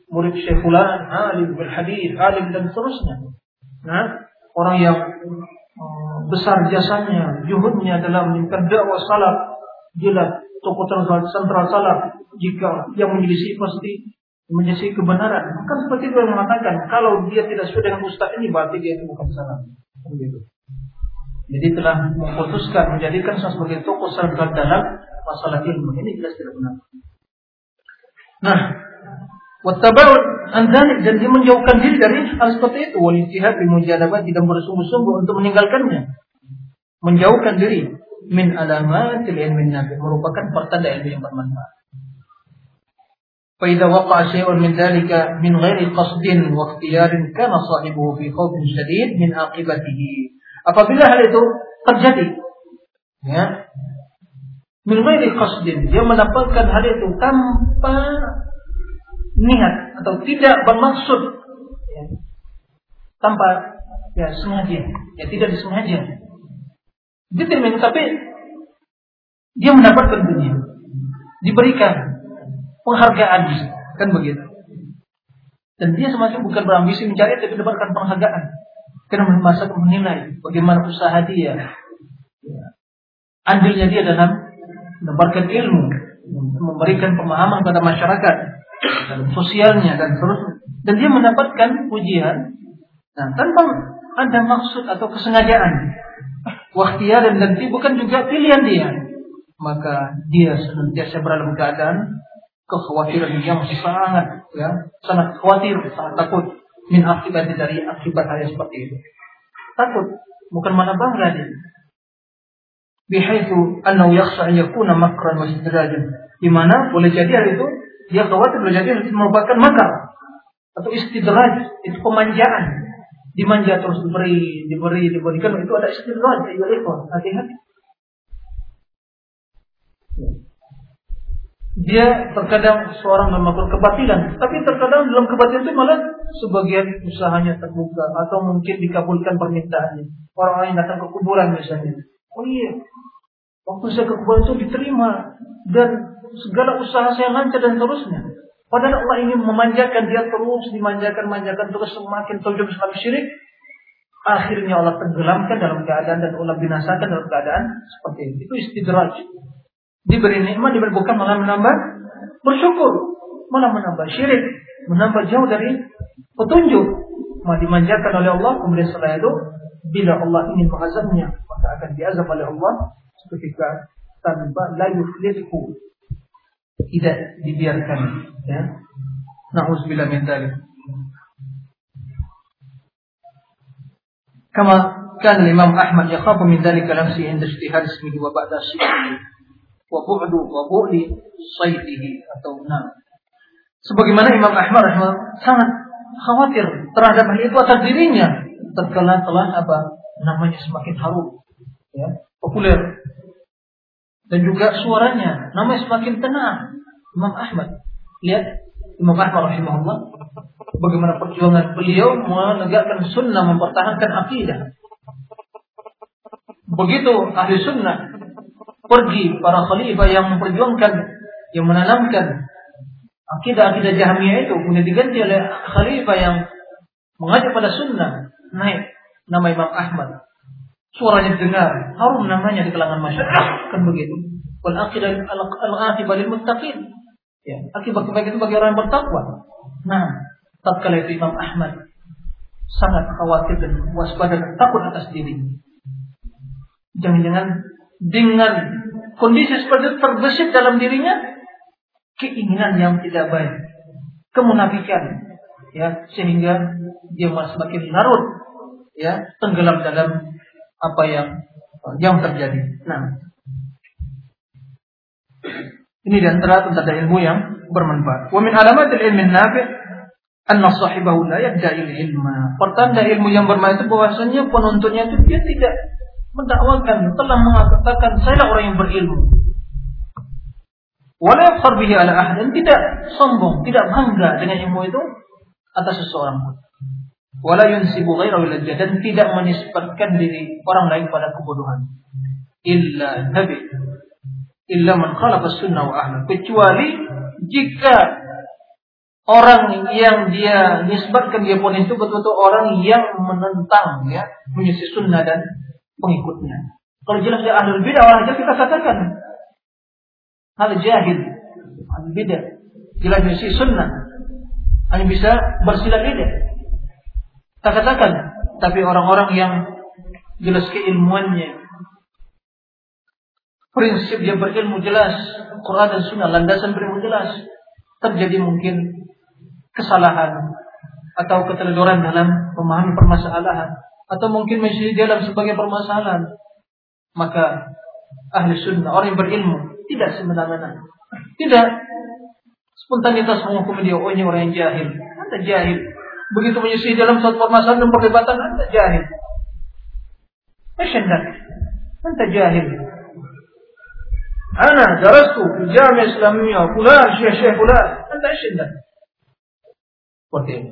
murid syekhulan, alim berhadis, alim dan seterusnya. Nah, orang yang uh, besar jasanya, juhudnya dalam menyimpulkan dakwah salaf, jelas tokoh sentral salaf jika yang menyelisih pasti menyelisih kebenaran. Maka seperti itu yang mengatakan kalau dia tidak sesuai dengan ustaz ini berarti dia itu bukan salaf. Begitu. Jadi telah memutuskan menjadikan saya sebagai tokoh sentral dalam masalah ilmu ini jelas tidak benar. Nah, wattaba'ud andalik dan dia menjauhkan diri dari hal seperti itu. Wal ijtihad bi mujadabat tidak bersungguh-sungguh untuk meninggalkannya. Menjauhkan diri min alamatil ilmi nabi merupakan pertanda ilmu yang bermanfaat. فإذا وقع شيء من ذلك من غير قصد واختيار كان صاحبه في خوف شديد من عاقبته Apabila hal itu terjadi, ya, min ghairi qasdin, dia mendapatkan hal itu tanpa niat atau tidak bermaksud, ya, tanpa ya sengaja, ya tidak disengaja. Dia tapi dia mendapatkan dunia, diberikan penghargaan, kan begitu. Dan dia semacam bukan berambisi mencari tapi mendapatkan penghargaan. Karena masa menilai bagaimana usaha dia. Ya. Andilnya dia dalam mendapatkan ilmu. memberikan pemahaman pada masyarakat dalam sosialnya dan terus dan dia mendapatkan pujian nah, tanpa ada maksud atau kesengajaan waktiar dan nanti bukan juga pilihan dia maka dia senantiasa berada keadaan kekhawatiran yang sangat ya sangat khawatir sangat takut min akibat dari akibat hal seperti itu. Takut bukan malah bangga dia. Bihaitsu annahu yakhsha an yakuna makran wa istidrajan. Di mana boleh jadi hal itu dia khawatir boleh jadi itu merupakan makar. Atau istidraj itu pemanjaan. Dimanja terus diberi diberi diberikan. Itu ada istidraj ya ikhwan hati-hati dia terkadang seorang memakur kebatilan, tapi terkadang dalam kebatilan itu malah sebagian usahanya terbuka atau mungkin dikabulkan permintaannya. Orang-orang yang datang ke kuburan misalnya. Oh iya, waktu saya ke kuburan itu diterima dan segala usaha saya lancar dan terusnya. Padahal Allah ingin memanjakan dia terus dimanjakan, manjakan terus semakin terjun semakin syirik. Akhirnya Allah tenggelamkan dalam keadaan dan Allah binasakan dalam keadaan seperti ini. Itu istidraj diberi nikmat diberi bukan malah menambah bersyukur. Malah menambah syirik. Menambah jauh dari petunjuk. Malah dimanjakan oleh Allah kemudian setelah itu bila Allah ingin mengazabnya maka akan diazab oleh Allah ketika tanpa la yuflithu tidak dibiarkan ya. Na'udzubillah min dzalik kama kan Imam Ahmad yakhafu min dzalika nafsi inda ijtihad ismihi wa ba'da syi'ri wa bu'du wa bu'di saydihi atau nam. Sebagaimana Imam Ahmad rahimah sangat khawatir terhadap hal itu atas dirinya. Tatkala telah apa? Namanya semakin harum ya populer. Dan juga suaranya namanya semakin tenang. Imam Ahmad lihat Imam Ahmad rahimahullah bagaimana perjuangan beliau menegakkan sunnah mempertahankan akidah. Begitu ahli sunnah pergi para khalifah yang memperjuangkan, yang menanamkan akidah-akidah Jahmiyah itu kemudian diganti oleh khalifah yang mengajak pada sunnah naik nama Imam Ahmad. Suaranya didengar harum namanya di kalangan masyarakat kan begitu. Wal aqidah al aqibah lil muttaqin ya akibat kebaikan itu bagi orang yang bertakwa. Nah tatkala itu Imam Ahmad sangat khawatir dan waspada dan takut atas dirinya jangan-jangan dengan kondisi seperti itu terbesit dalam dirinya keinginan yang tidak baik, kemunafikan, ya sehingga dia semakin larut, ya tenggelam dalam apa yang yang terjadi. Nah, ini di antara tentang ilmu yang bermanfaat. Wa min alamatil ilmi nafi' anna sahibahu la yadda'i ilma. Pertanda ilmu yang bermanfaat itu bahwasanya penuntutnya itu dia tidak mendakwakan telah mengatakan saya orang yang berilmu. Wala yafkhar bihi ala ahad dan tidak sombong, tidak bangga dengan ilmu itu atas seseorang pun. Wala yunsibu ghairahu dan tidak menisbatkan diri orang lain pada kebodohan. Illa nabi illa man khalafa sunnah wa ahla kecuali jika orang yang dia nisbatkan dia pun itu betul-betul orang yang menentang ya menyisi sunnah dan pengikutnya. Kalau jelas dia ahlul bidah orang aja kita katakan hal jahil, ahlul bidah, jelas dia si sunnah, hanya bisa bersilat lidah. Kita katakan, tapi orang-orang yang jelas keilmuannya, prinsip dia berilmu jelas, Quran dan Sunnah landasan berilmu jelas, terjadi mungkin kesalahan atau keteledoran dalam memahami permasalahan atau mungkin masih dalam sebagai permasalahan, maka ahli sunnah orang yang berilmu tidak semena-mena, tidak spontanitas menghukumi dia oh ini orang yang jahil, anda jahil. Begitu menyusui dalam suatu permasalahan dan perdebatan anda jahil. Masyadat, anda jahil. Darastu di jamiah Islamiyah, fulan, syekh syekh fulan, anda syadat. Seperti ini.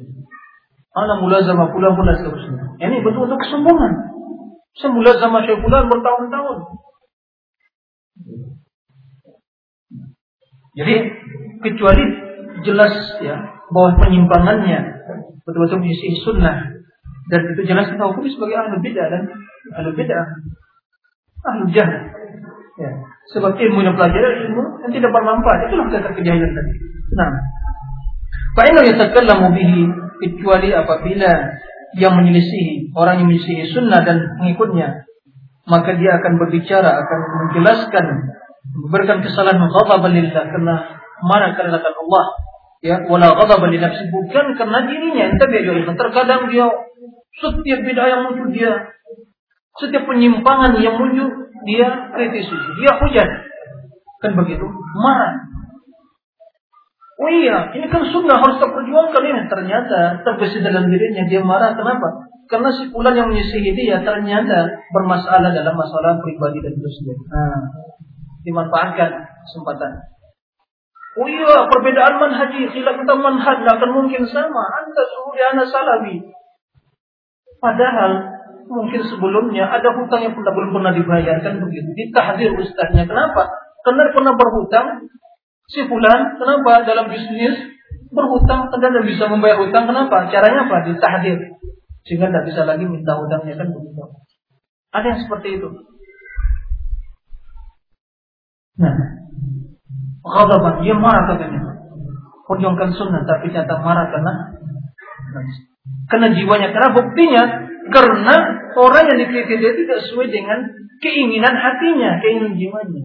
Ana mulazama fulan fulan seterusnya. Ini betul-betul kesombongan. Saya sama Syekh fulan bertahun-tahun. Jadi kecuali jelas ya bahwa penyimpangannya betul-betul menyisih sunnah dan itu jelas kita hukumi sebagai ahli bid'ah dan ahli bid'ah ahli jahat. Ya. Sebab ilmu yang pelajari ilmu yang tidak bermanfaat. Itulah kata kejahilan tadi. Nah. Fa'inna yatakallamu bihi kecuali apabila yang menyelisihi, orang yang menyelisihi sunnah dan pengikutnya, maka dia akan berbicara, akan menjelaskan, memberikan kesalahan ghadaban lillah karena marah karena Allah ya wala ghadaban li nafsi bukan karena dirinya tapi terkadang dia setiap bid'ah yang muncul dia setiap penyimpangan yang muncul dia kritisi, dia hujan. Kan begitu, marah. Oh iya, ini kan sunnah harus terperjuangkan ini. Ternyata terbesit dalam dirinya dia marah. Kenapa? Karena si pulan yang menyisihi dia ternyata bermasalah dalam masalah pribadi dan dosa. Nah, dimanfaatkan kesempatan. Oh iya, perbedaan manhaji, khilaf kita manhaj, akan mungkin sama. Anda suhuri anak salabi. Padahal mungkin sebelumnya ada hutang yang pernah belum pernah dibayarkan begitu. Ditahdir ustaznya. Kenapa? Karena pernah berhutang si fulan, kenapa dalam bisnis berhutang tidak bisa membayar hutang kenapa? Caranya apa? Ditahdir. Sehingga tidak bisa lagi minta hutangnya kan begitu. Ada yang seperti itu. Nah, ghadaban, dia marah katanya. Perjuangkan sunnah tapi nyata marah karena karena jiwanya karena buktinya karena orang yang dikritik dia tidak sesuai dengan keinginan hatinya, keinginan jiwanya.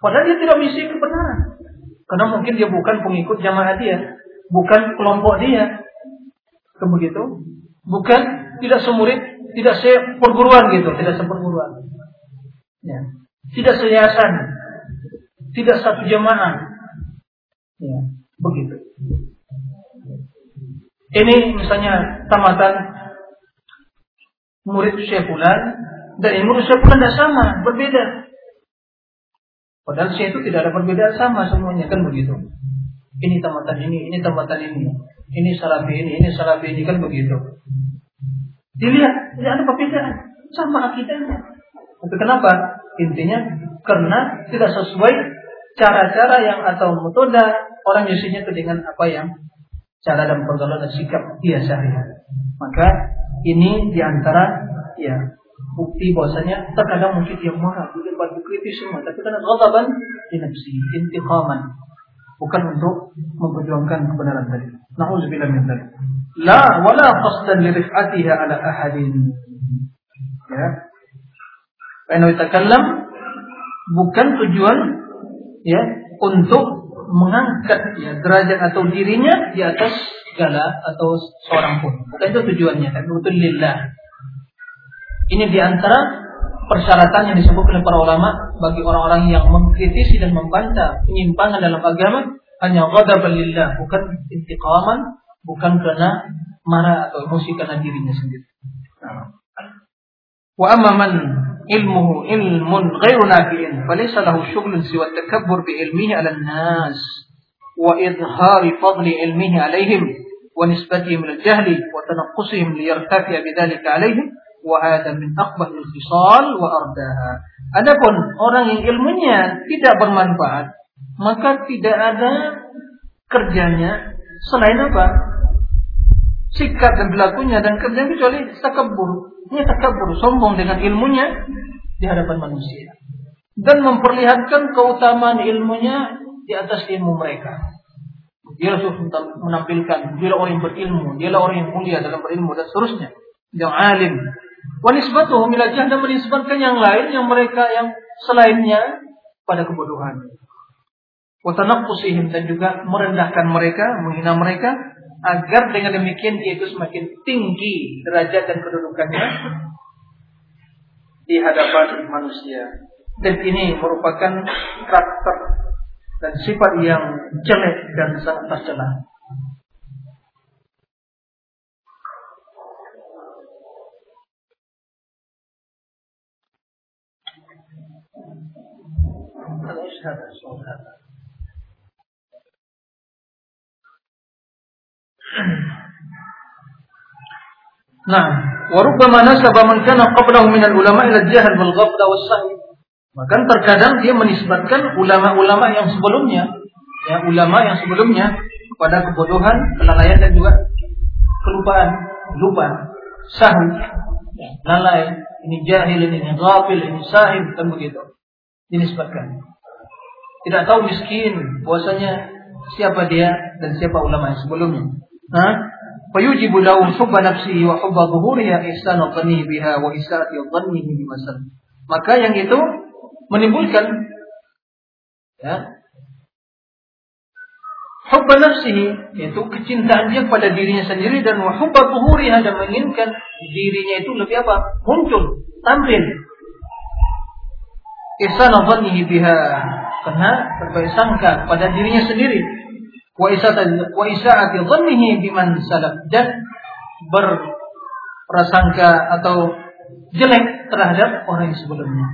Padahal dia tidak misi kebenaran. Karena mungkin dia bukan pengikut jamaah dia, bukan kelompok dia. Kemudian bukan tidak semurid, tidak seperguruan gitu, tidak seperguruan. Ya. Tidak seyayasan, tidak satu jamaah. Ya, begitu. Ini misalnya tamatan murid Syekh Fulan dan murid Syekh Fulan tidak sama, berbeda. Padahal Syekh itu tidak ada perbedaan sama semuanya kan begitu. Ini tamatan ini, ini tamatan ini, ini salafi ini, ini salafi ini kan begitu. Dilihat, tidak ada perbedaan, sama akidahnya. Tapi kenapa? Intinya karena tidak sesuai cara-cara yang atau metode orang Yesusnya itu dengan apa yang cara dan pergaulan dan sikap dia sehari-hari. Maka ini di antara ya bukti bahwasanya terkadang mungkin dia marah, dia bagi kritis semua, tapi karena ghadaban di nafsi, intiqaman. Bukan untuk memperjuangkan kebenaran tadi. Nauzubillah min dzalik. La wala qasdan li rif'atiha ala ahadin. Ya. Karena yatakallam bukan tujuan ya untuk mengangkat ya derajat atau dirinya di atas segala atau seorang pun. Bukan itu tujuannya, tapi betul lillah. Ini diantara persyaratan yang disebut oleh para ulama bagi orang-orang yang mengkritisi dan membantah penyimpangan dalam agama hanya ghadaban lillah, bukan intiqaman, bukan karena marah atau emosi karena dirinya sendiri. Wa amma man ilmuhu ilmun ghairu nafi'in falaysa lahu syughlun siwa takabbur bi ilmihi 'ala an-nas wa idhari fadli ilmihi 'alaihim ونسبتهم من الجهل وتنقصهم ليرتفع بذلك عليهم wahada min akbar khisal wa ardaha. Adapun orang yang ilmunya tidak bermanfaat, maka tidak ada kerjanya selain apa? Sikap dan berlakunya dan kerjanya kecuali takabur. Ini takabur, sombong dengan ilmunya di hadapan manusia. Dan memperlihatkan keutamaan ilmunya di atas ilmu mereka. Dia Rasul menampilkan, dia orang yang berilmu, dia orang yang mulia dalam berilmu dan seterusnya. Yang alim, Wa nisbatuhum ila dan menisbatkan yang lain yang mereka yang selainnya pada kebodohan. Wa tanaqqusihim dan juga merendahkan mereka, menghina mereka agar dengan demikian dia itu semakin tinggi derajat dan kedudukannya di hadapan manusia. Dan ini merupakan karakter dan sifat yang jelek dan sangat tercela. Nah, warubbama nasaba man kana qablahu min al-ulama ila al-jahl wal ghafla was sahwi maka terkadang dia menisbatkan ulama-ulama yang sebelumnya, ya ulama yang sebelumnya pada kebodohan, kelalaian dan juga kelupaan, lupa, sahwi, ya, lalai, ini jahil, ini ghafil, ini sahib, dan begitu. dinisbatkan. Tidak tahu miskin, puasanya siapa dia dan siapa ulama yang sebelumnya. Hah? Fayujibu lahum hubba nafsihi wa hubba zuhuriha ihsanu dhannihi biha wa isa'ati dhannihi bimasal. Maka yang itu menimbulkan ya, hubba nafsihi yaitu kecintaan dia pada dirinya sendiri dan wa hubba zuhuriha dan menginginkan dirinya itu lebih apa? muncul, tampil. Ihsanu dhannihi biha karena berbaik sangka pada dirinya sendiri wa isaati dhannihi biman salaf dan berprasangka atau jelek terhadap orang yang sebelumnya.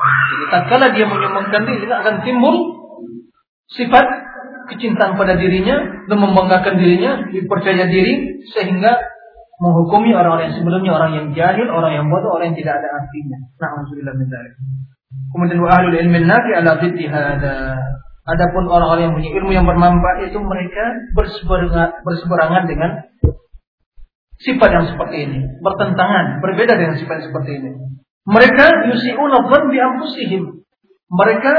Jadi tatkala dia menyombongkan diri akan timbul sifat kecintaan pada dirinya dan membanggakan dirinya, dipercaya diri sehingga menghukumi orang-orang yang sebelumnya orang yang jahil, orang yang bodoh, orang yang tidak ada artinya. Min dzalik. Kemudian wa ahlul ilmi nafi ala dhiddi hada. Adapun orang-orang yang punya ilmu yang bermanfaat itu mereka berseberangan, berseberangan dengan sifat yang seperti ini, bertentangan, berbeda dengan sifat yang seperti ini. Mereka yusi'una dhann bi anfusihim. Mereka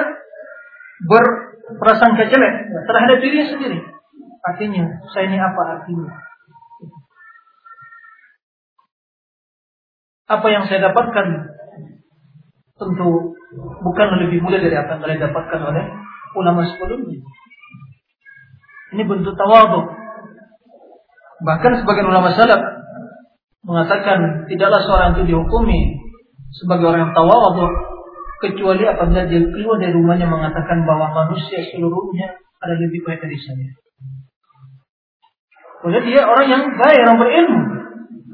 berprasangka jelek terhadap dirinya sendiri. Artinya, saya ini apa artinya? Apa yang saya dapatkan tentu bukan lebih mulia dari apa yang kalian dapatkan oleh ulama sebelumnya. Ini bentuk tawadhu. Bahkan sebagian ulama salaf mengatakan tidaklah seorang itu dihukumi sebagai orang yang tawadhu kecuali apabila dia keluar dari rumahnya mengatakan bahwa manusia seluruhnya ada lebih baik dari saya. Kemudian dia orang yang baik, orang berilmu,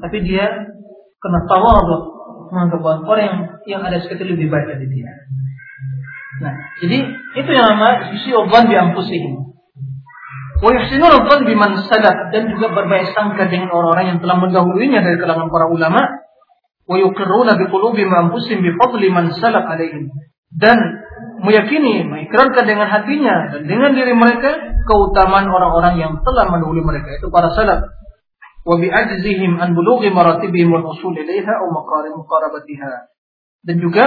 tapi dia kena tawadhu bahwa orang yang yang ada sekitar lebih baik dari dia. Nah, jadi itu yang nama dhan bi anfusihim. Wa yuhsinuna dhan biman salaf dan juga berbaik sangka dengan orang-orang yang telah mendahulunya dari kalangan para ulama. Wa yuqirruna bi qulubihim anfusihim bi fadli man salaf alaihim. Dan meyakini, mengikrarkan dengan hatinya dan dengan diri mereka keutamaan orang-orang yang telah mendahului mereka itu para salaf. Bulughi maratibihim wal usul ilaiha aw maqarim muqarabatiha. Dan juga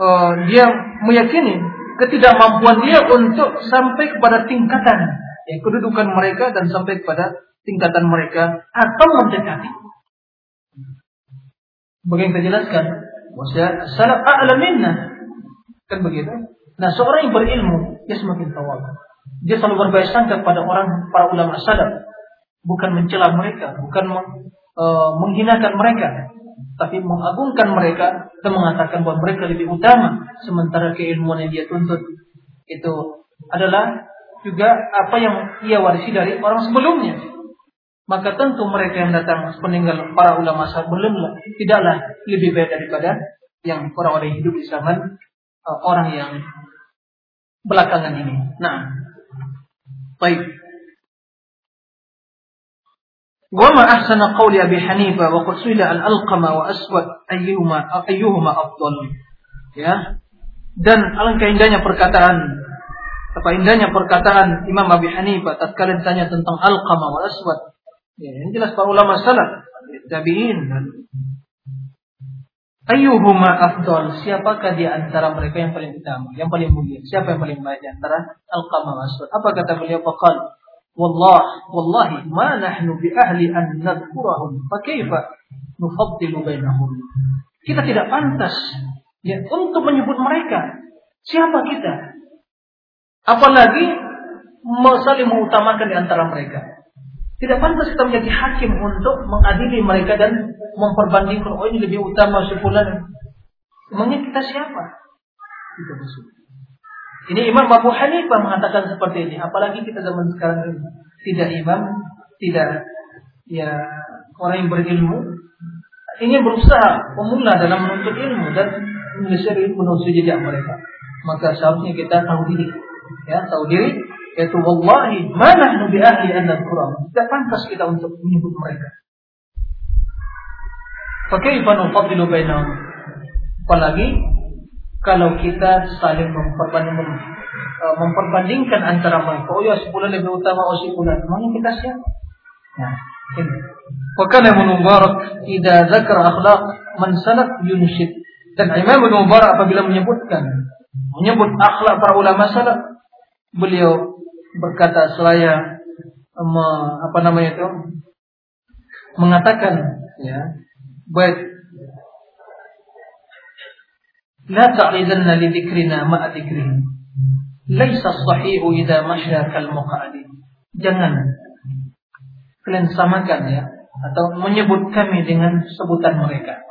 uh, dia meyakini ketidakmampuan dia untuk sampai kepada tingkatan ya, kedudukan mereka dan sampai kepada tingkatan mereka atau mendekati. Bagaimana kita jelaskan? Salaf minna. Kan begitu? Nah, seorang yang berilmu dia semakin tawal. Dia selalu berbaik sangka kepada orang para ulama salaf, bukan mencela mereka, bukan uh, menghinakan mereka, tapi mengagungkan mereka dan mengatakan bahwa mereka lebih utama sementara keilmuan yang dia tuntut itu adalah juga apa yang ia warisi dari orang sebelumnya. Maka tentu mereka yang datang peninggal para ulama sebelumnya tidaklah lebih baik daripada yang orang-orang hidup di zaman uh, orang yang belakangan ini. Nah, baik. وما أحسن قول أبي حنيفة وقد سئل عن ألقمة وأسود أيهما أيهما أفضل ya dan alangkah indahnya perkataan apa indahnya perkataan Imam Abi Hanifah tatkala ditanya tentang Alqamah wal Aswad ya ini jelas para ulama salaf tabi'in Ayyuhuma afdal Siapakah di antara mereka yang paling utama Yang paling mulia Siapa yang paling baik di antara Alqamah Aswad Apa kata beliau Wallah, wallahi ma nahnu bi ahli an nadhkurahum fa kaifa nufaddilu bainahum. Kita tidak pantas ya untuk menyebut mereka. Siapa kita? Apalagi saling mengutamakan di antara mereka. Tidak pantas kita menjadi hakim untuk mengadili mereka dan memperbandingkan oh ini lebih utama sepuluh Emangnya kita siapa? Kita bersyukur ini Imam Abu Hanifah mengatakan seperti ini. Apalagi kita zaman sekarang ini. Tidak imam, tidak ya orang yang berilmu ingin berusaha pemula dalam menuntut ilmu dan menyelesaikan menuju jejak mereka. Maka seharusnya kita tahu diri. Ya, tahu diri yaitu wallahi mana nabi ahli an Quran. Tidak pantas kita untuk menyebut mereka. Bainahum? Apalagi kalau kita saling memperbandingkan, uh, memperbandingkan antara mereka. Oh ya sebulan lebih utama oh sebulan. Memangnya kita siapa? Nah, ini. Wakana Ibn Mubarak idza zakara akhlaq man salaf yunshid Dan Imam Ibn Mubarak apabila menyebutkan menyebut akhlak para ulama salaf, beliau berkata selaya apa namanya itu mengatakan ya baik li dzikrina ma'a dzikrihim laisa sahihu idza masya kal muqadi jangan kalian samakan ya atau menyebut kami dengan sebutan mereka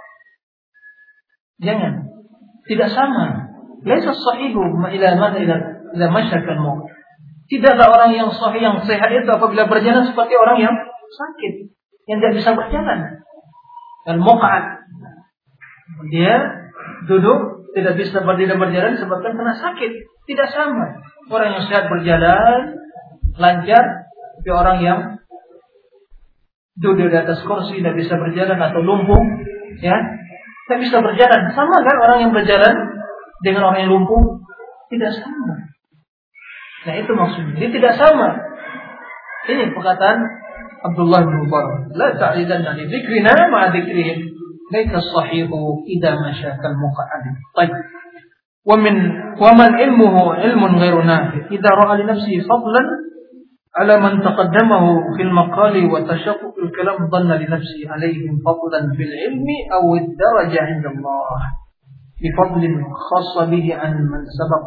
Jangan. Tidak sama. Laisa sahihu ila mana ila ila masyakal. Tidaklah orang yang sahih yang sehat itu apabila berjalan seperti orang yang sakit, yang tidak bisa berjalan. Dan muqad. Dia duduk tidak bisa berdiri berjalan sebabkan kena sakit. Tidak sama. Orang yang sehat berjalan lancar, tapi orang yang duduk di atas kursi tidak bisa berjalan atau lumpuh, ya saya bisa berjalan. Sama kan orang yang berjalan dengan orang yang lumpuh? Tidak sama. Nah itu maksudnya. Dia tidak sama. Ini perkataan Abdullah bin Mubarak. La ta'ridanna li dzikrina ma'a dzikrihim. Laika sahihu idza masyakal muqa'ad. Baik. ومن ومن علمه علم غير نافع إذا رأى لنفسه فضلا على من تقدمه في المقال وتشقق الكلام ظن لنفسه عليهم فضلا في العلم أو الدرجة عند الله بفضل خاص به عن من سبق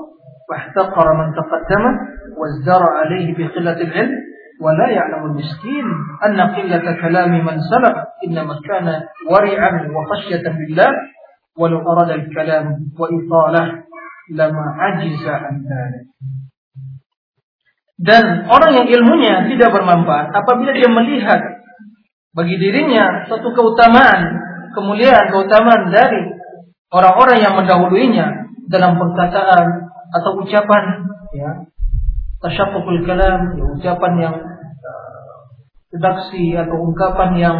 واحتقر من تقدمه وازدر عليه بقلة العلم ولا يعلم المسكين أن قلة كلام من سبق إنما كان ورعا وخشية بالله ولو أراد الكلام وإطالة لما عجز عن ذلك Dan orang yang ilmunya tidak bermanfaat apabila dia melihat bagi dirinya satu keutamaan, kemuliaan, keutamaan dari orang-orang yang mendahuluinya dalam perkataan atau ucapan ya. Tasyaqqul kalam, ya, ucapan yang redaksi uh, atau ungkapan yang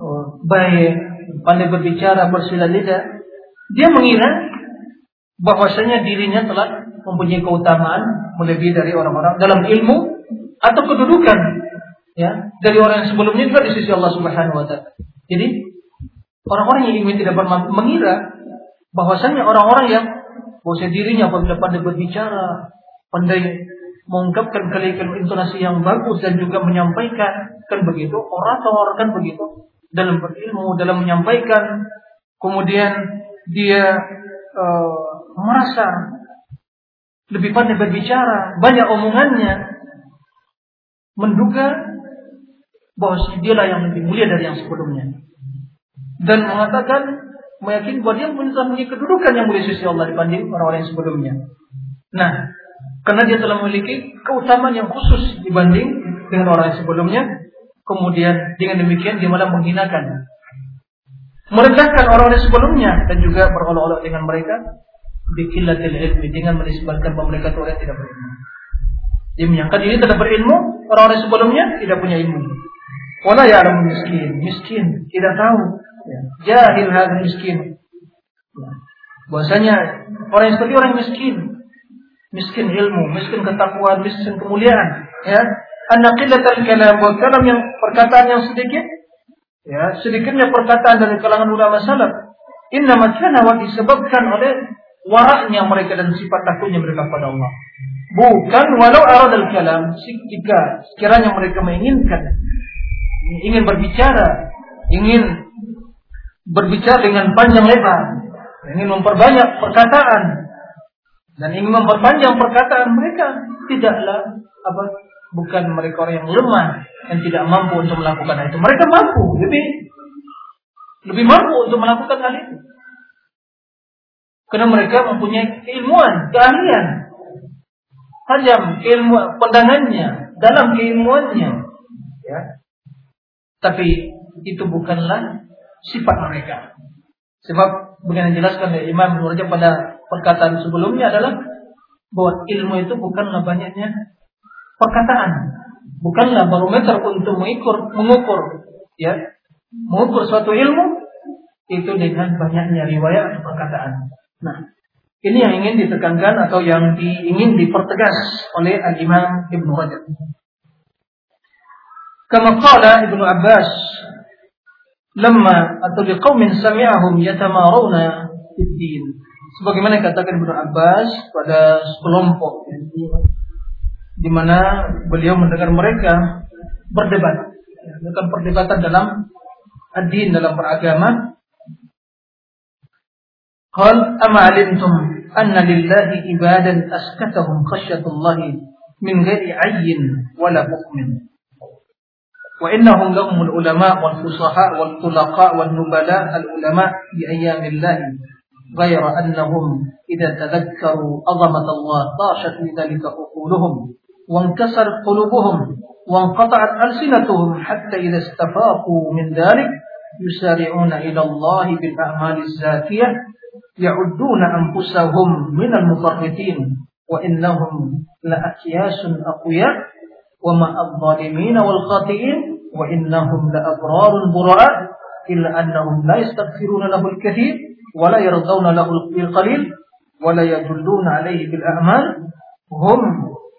uh, baik, pandai berbicara, bersila lidah. Dia mengira bahwasanya dirinya telah mempunyai keutamaan melebihi dari orang-orang dalam ilmu atau kedudukan ya dari orang yang sebelumnya juga di sisi Allah Subhanahu wa taala. Jadi orang-orang yang ingin tidak mengira bahwasanya orang-orang yang bahwa dirinya apabila pandai berbicara, pandai mengungkapkan kalimat intonasi yang bagus dan juga menyampaikan kan begitu orator kan begitu dalam berilmu dalam menyampaikan kemudian dia uh, merasa lebih pandai berbicara, banyak omongannya, menduga bahwa dialah yang lebih mulia dari yang sebelumnya. Dan mengatakan, meyakini bahwa dia mempunyai kedudukan yang mulia sisi Allah dibanding orang-orang yang sebelumnya. Nah, karena dia telah memiliki keutamaan yang khusus dibanding dengan orang yang sebelumnya, kemudian dengan demikian dia malah menghinakan merendahkan orang-orang sebelumnya dan juga berolok-olok dengan mereka bikillatil ilmi dengan menisbatkan bahwa mereka itu orang yang tidak berilmu. Dia menyangka diri tidak berilmu, orang-orang sebelumnya tidak punya ilmu. Wala ya'lamu miskin, miskin tidak tahu. Ya. Jahil hadal miskin. Ya. Bahwasanya orang yang seperti orang miskin, miskin ilmu, miskin ketakwaan, miskin kemuliaan, ya. Anak qillatal kalam wa kalam yang perkataan yang sedikit, ya, sedikitnya perkataan dari kalangan ulama salaf. Inna makana wa disebabkan oleh waraknya mereka dan sifat takutnya mereka pada Allah. Bukan walau aradal kalam jika sekiranya mereka menginginkan ingin berbicara, ingin berbicara dengan panjang lebar, ingin memperbanyak perkataan dan ingin memperpanjang perkataan mereka tidaklah apa bukan mereka orang yang lemah yang tidak mampu untuk melakukan hal itu. Mereka mampu, lebih lebih mampu untuk melakukan hal itu. Karena mereka mempunyai keilmuan, keahlian. Tajam ilmu pandangannya, dalam keilmuannya. Ya. Tapi itu bukanlah sifat mereka. Sebab yang dijelaskan oleh Imam Rajab pada perkataan sebelumnya adalah bahwa ilmu itu bukanlah banyaknya perkataan, bukanlah barometer untuk mengukur, mengukur, ya, mengukur suatu ilmu itu dengan banyaknya riwayat atau perkataan. Nah, ini yang ingin ditekankan atau yang di, ingin dipertegas oleh Al-Imam Ibn Rajab. Kama qala Ibn Abbas lamma atau liqaumin sami'ahum yatamaruna fiddin sebagaimana katakan Ibnu Abbas pada sekelompok di mana beliau mendengar mereka berdebat melakukan perdebatan dalam adin dalam beragama qal am alimtum anna lillahi ibadan askatahum khasyatullah min ghairi ayyin wala hukmin wa innahum lahumul ulama wal fusaha wal tulaqa wal nubala al ulama bi ayyamillahi. غير أنهم إذا تذكروا عظمة الله طاشت لذلك عقولهم وانكسرت قلوبهم وانقطعت ألسنتهم حتى إذا استفاقوا من ذلك يسارعون إلى الله بالأعمال الزاكية يعدون أنفسهم من المفرطين وإنهم لأكياس أقوياء ومع الظالمين والخاطئين وإنهم لأبرار براء إلا أنهم لا يستغفرون له الكثير. wala yardawna lahu bil qalil wala yadulluna alaihi bil a'mal hum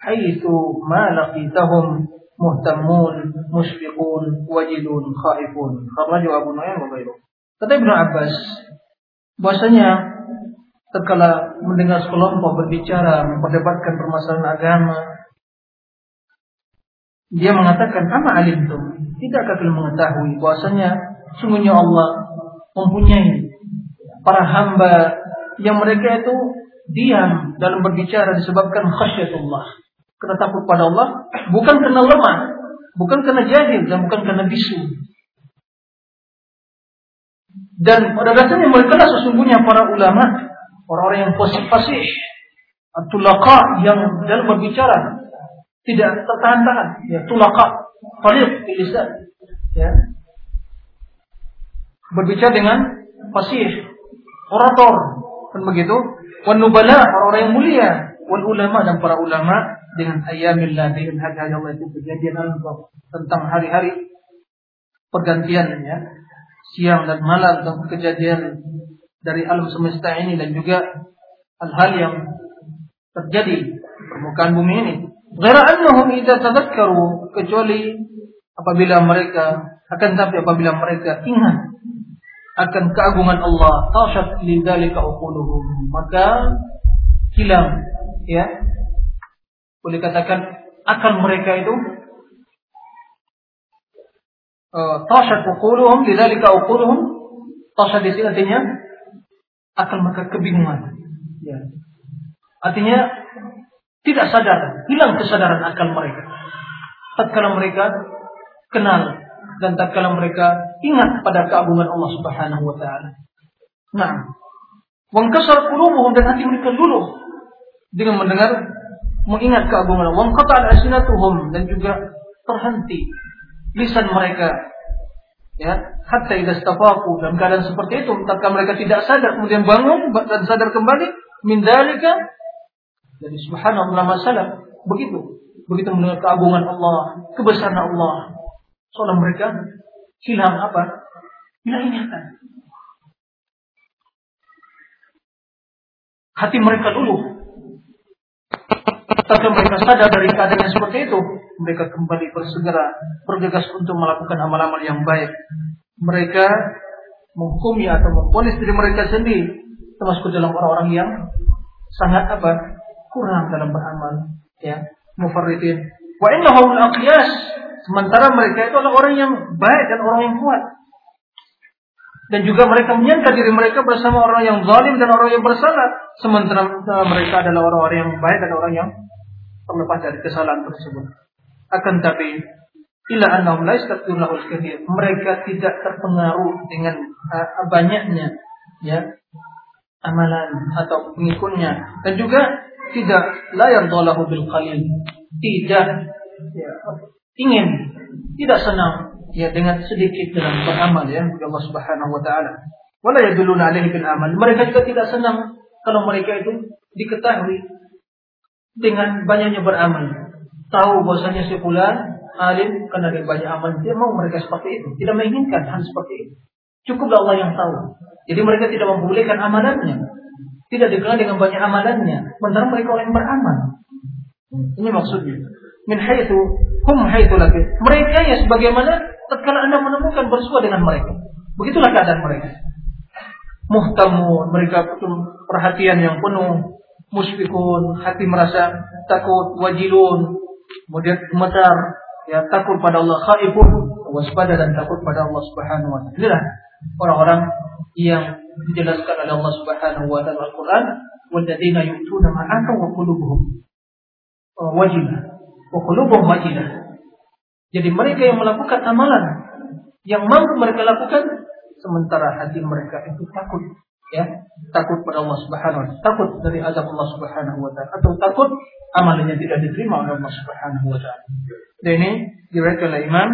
haitsu ma laqitahum muhtammun musyfiqun wajidun khaifun kharaja Abu Nu'aim wa ghairuh kata Ibnu Abbas bahasanya tatkala mendengar sekelompok berbicara memperdebatkan permasalahan agama dia mengatakan ama alim tuh tidakkah kalian mengetahui bahwasanya sungguhnya Allah mempunyai para hamba yang mereka itu diam dalam berbicara disebabkan khasyatullah karena takut pada Allah bukan karena lemah, bukan karena jahil dan bukan karena bisu. Dan pada dasarnya mereka lah sesungguhnya para ulama, orang-orang yang fasih-fasih, tulaka yang dalam berbicara tidak tertahan-tahan, ya tulaka, faliq lisan, ya. Berbicara dengan fasih, orator, kan begitu. Wan nubala, orang-orang yang mulia, wal ulama dan para ulama dengan ayamillah dengan hari-hari Allah itu kejadian Allah tentang hari-hari pergantian ya siang dan malam tentang kejadian dari alam semesta ini dan juga hal-hal yang terjadi di permukaan bumi ini. Ghaira annahum idza tadhakkaru kecuali apabila mereka akan tapi apabila mereka ingat akan keagungan Allah tashat lidzalika uquluhum. Maka hilang ya. Boleh katakan akal mereka itu uh, tashat uquluhum lidzalika uquluhum. Tashat di sini artinya akal mereka kebingungan ya. Artinya tidak sadar hilang kesadaran akal mereka. Tatkala mereka kenal dan tatkala mereka ingat pada keagungan Allah Subhanahu wa taala nah wangkasar qulubuhum dan hati mereka luluh dengan mendengar mengingat keagungan Allah. Qata'al asinatuhum dan juga terhenti lisan mereka. Ya, hatta idza stafaqu dalam keadaan seperti itu, tatkala mereka tidak sadar kemudian bangun dan sadar kembali min dalika jadi subhanallah masalah begitu. Begitu mendengar keagungan Allah, kebesaran Allah, seolah mereka hilang apa? Hilang ingatan. Hati mereka dulu tapi mereka sadar dari keadaan yang seperti itu, mereka kembali bersegera bergegas untuk melakukan amal-amal yang baik. Mereka menghukumi atau memponis diri mereka sendiri termasuk dalam orang-orang yang sangat apa kurang dalam beramal ya mufarridin wa innahum aqyas sementara mereka itu adalah orang yang baik dan orang yang kuat dan juga mereka menyangka diri mereka bersama orang yang zalim dan orang yang bersalah sementara mereka adalah orang-orang yang baik dan orang yang terlepas dari kesalahan tersebut. Akan tapi ila annahum la kathir. Mereka tidak terpengaruh dengan uh, banyaknya ya amalan atau pengikutnya dan juga tidak la yardalahu bil qalil. Tidak ya, ingin tidak senang ya dengan sedikit dalam beramal ya kepada Allah Subhanahu wa taala. Wala yadulluna alaihi bil amal. Mereka juga tidak senang kalau mereka itu diketahui dengan banyaknya beramal. Tahu bahwasanya si fulan alim karena dia banyak amal, dia mau mereka seperti itu. Tidak menginginkan hal seperti itu. Cukuplah Allah yang tahu. Jadi mereka tidak membolehkan amalannya. Tidak dikenal dengan banyak amalannya. Sementara mereka orang yang beramal. Ini maksudnya. Min haitsu hum haitsu. Mereka ya sebagaimana tatkala Anda menemukan bersua dengan mereka. Begitulah keadaan mereka. muhtamun, mereka perhatian yang penuh, musfikun, hati merasa takut, wajilun, kemudian gemetar, ya takut pada Allah, khaifun, waspada dan takut pada Allah Subhanahu wa taala. Inilah orang-orang yang dijelaskan oleh Allah Subhanahu wa taala Al-Qur'an, "Walladzina yu'tuna ma wa qulubuhum wajilah wa qulubuhum wajilah." Jadi mereka yang melakukan amalan yang mampu mereka lakukan sementara hati mereka itu takut ya takut pada Allah Subhanahu wa taala takut dari azab Allah Subhanahu wa taala atau takut amalnya tidak diterima oleh Allah Subhanahu wa taala. Dan ini diriwayatkan oleh Imam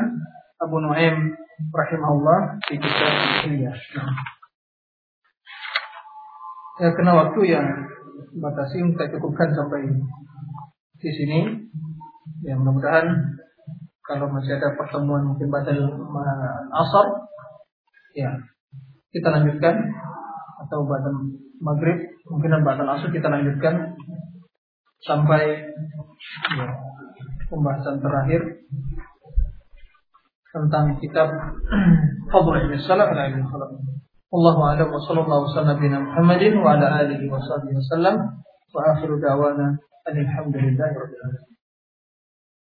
Abu Nuaim rahimahullah di kitab Ilyas. Ya, kena waktu yang batasi kita cukupkan sampai di sini. Ya mudah-mudahan kalau masih ada pertemuan mungkin batal asar ya kita lanjutkan atau batal maghrib mungkin batal asar kita lanjutkan sampai ya, pembahasan terakhir tentang kitab Fadl Ibn Salam dan Ibn Salam. Allahu a'lam wa sallallahu wasallam bina Muhammadin wa ala alihi wa sahbihi wasallam wa akhiru da'wana alhamdulillahi.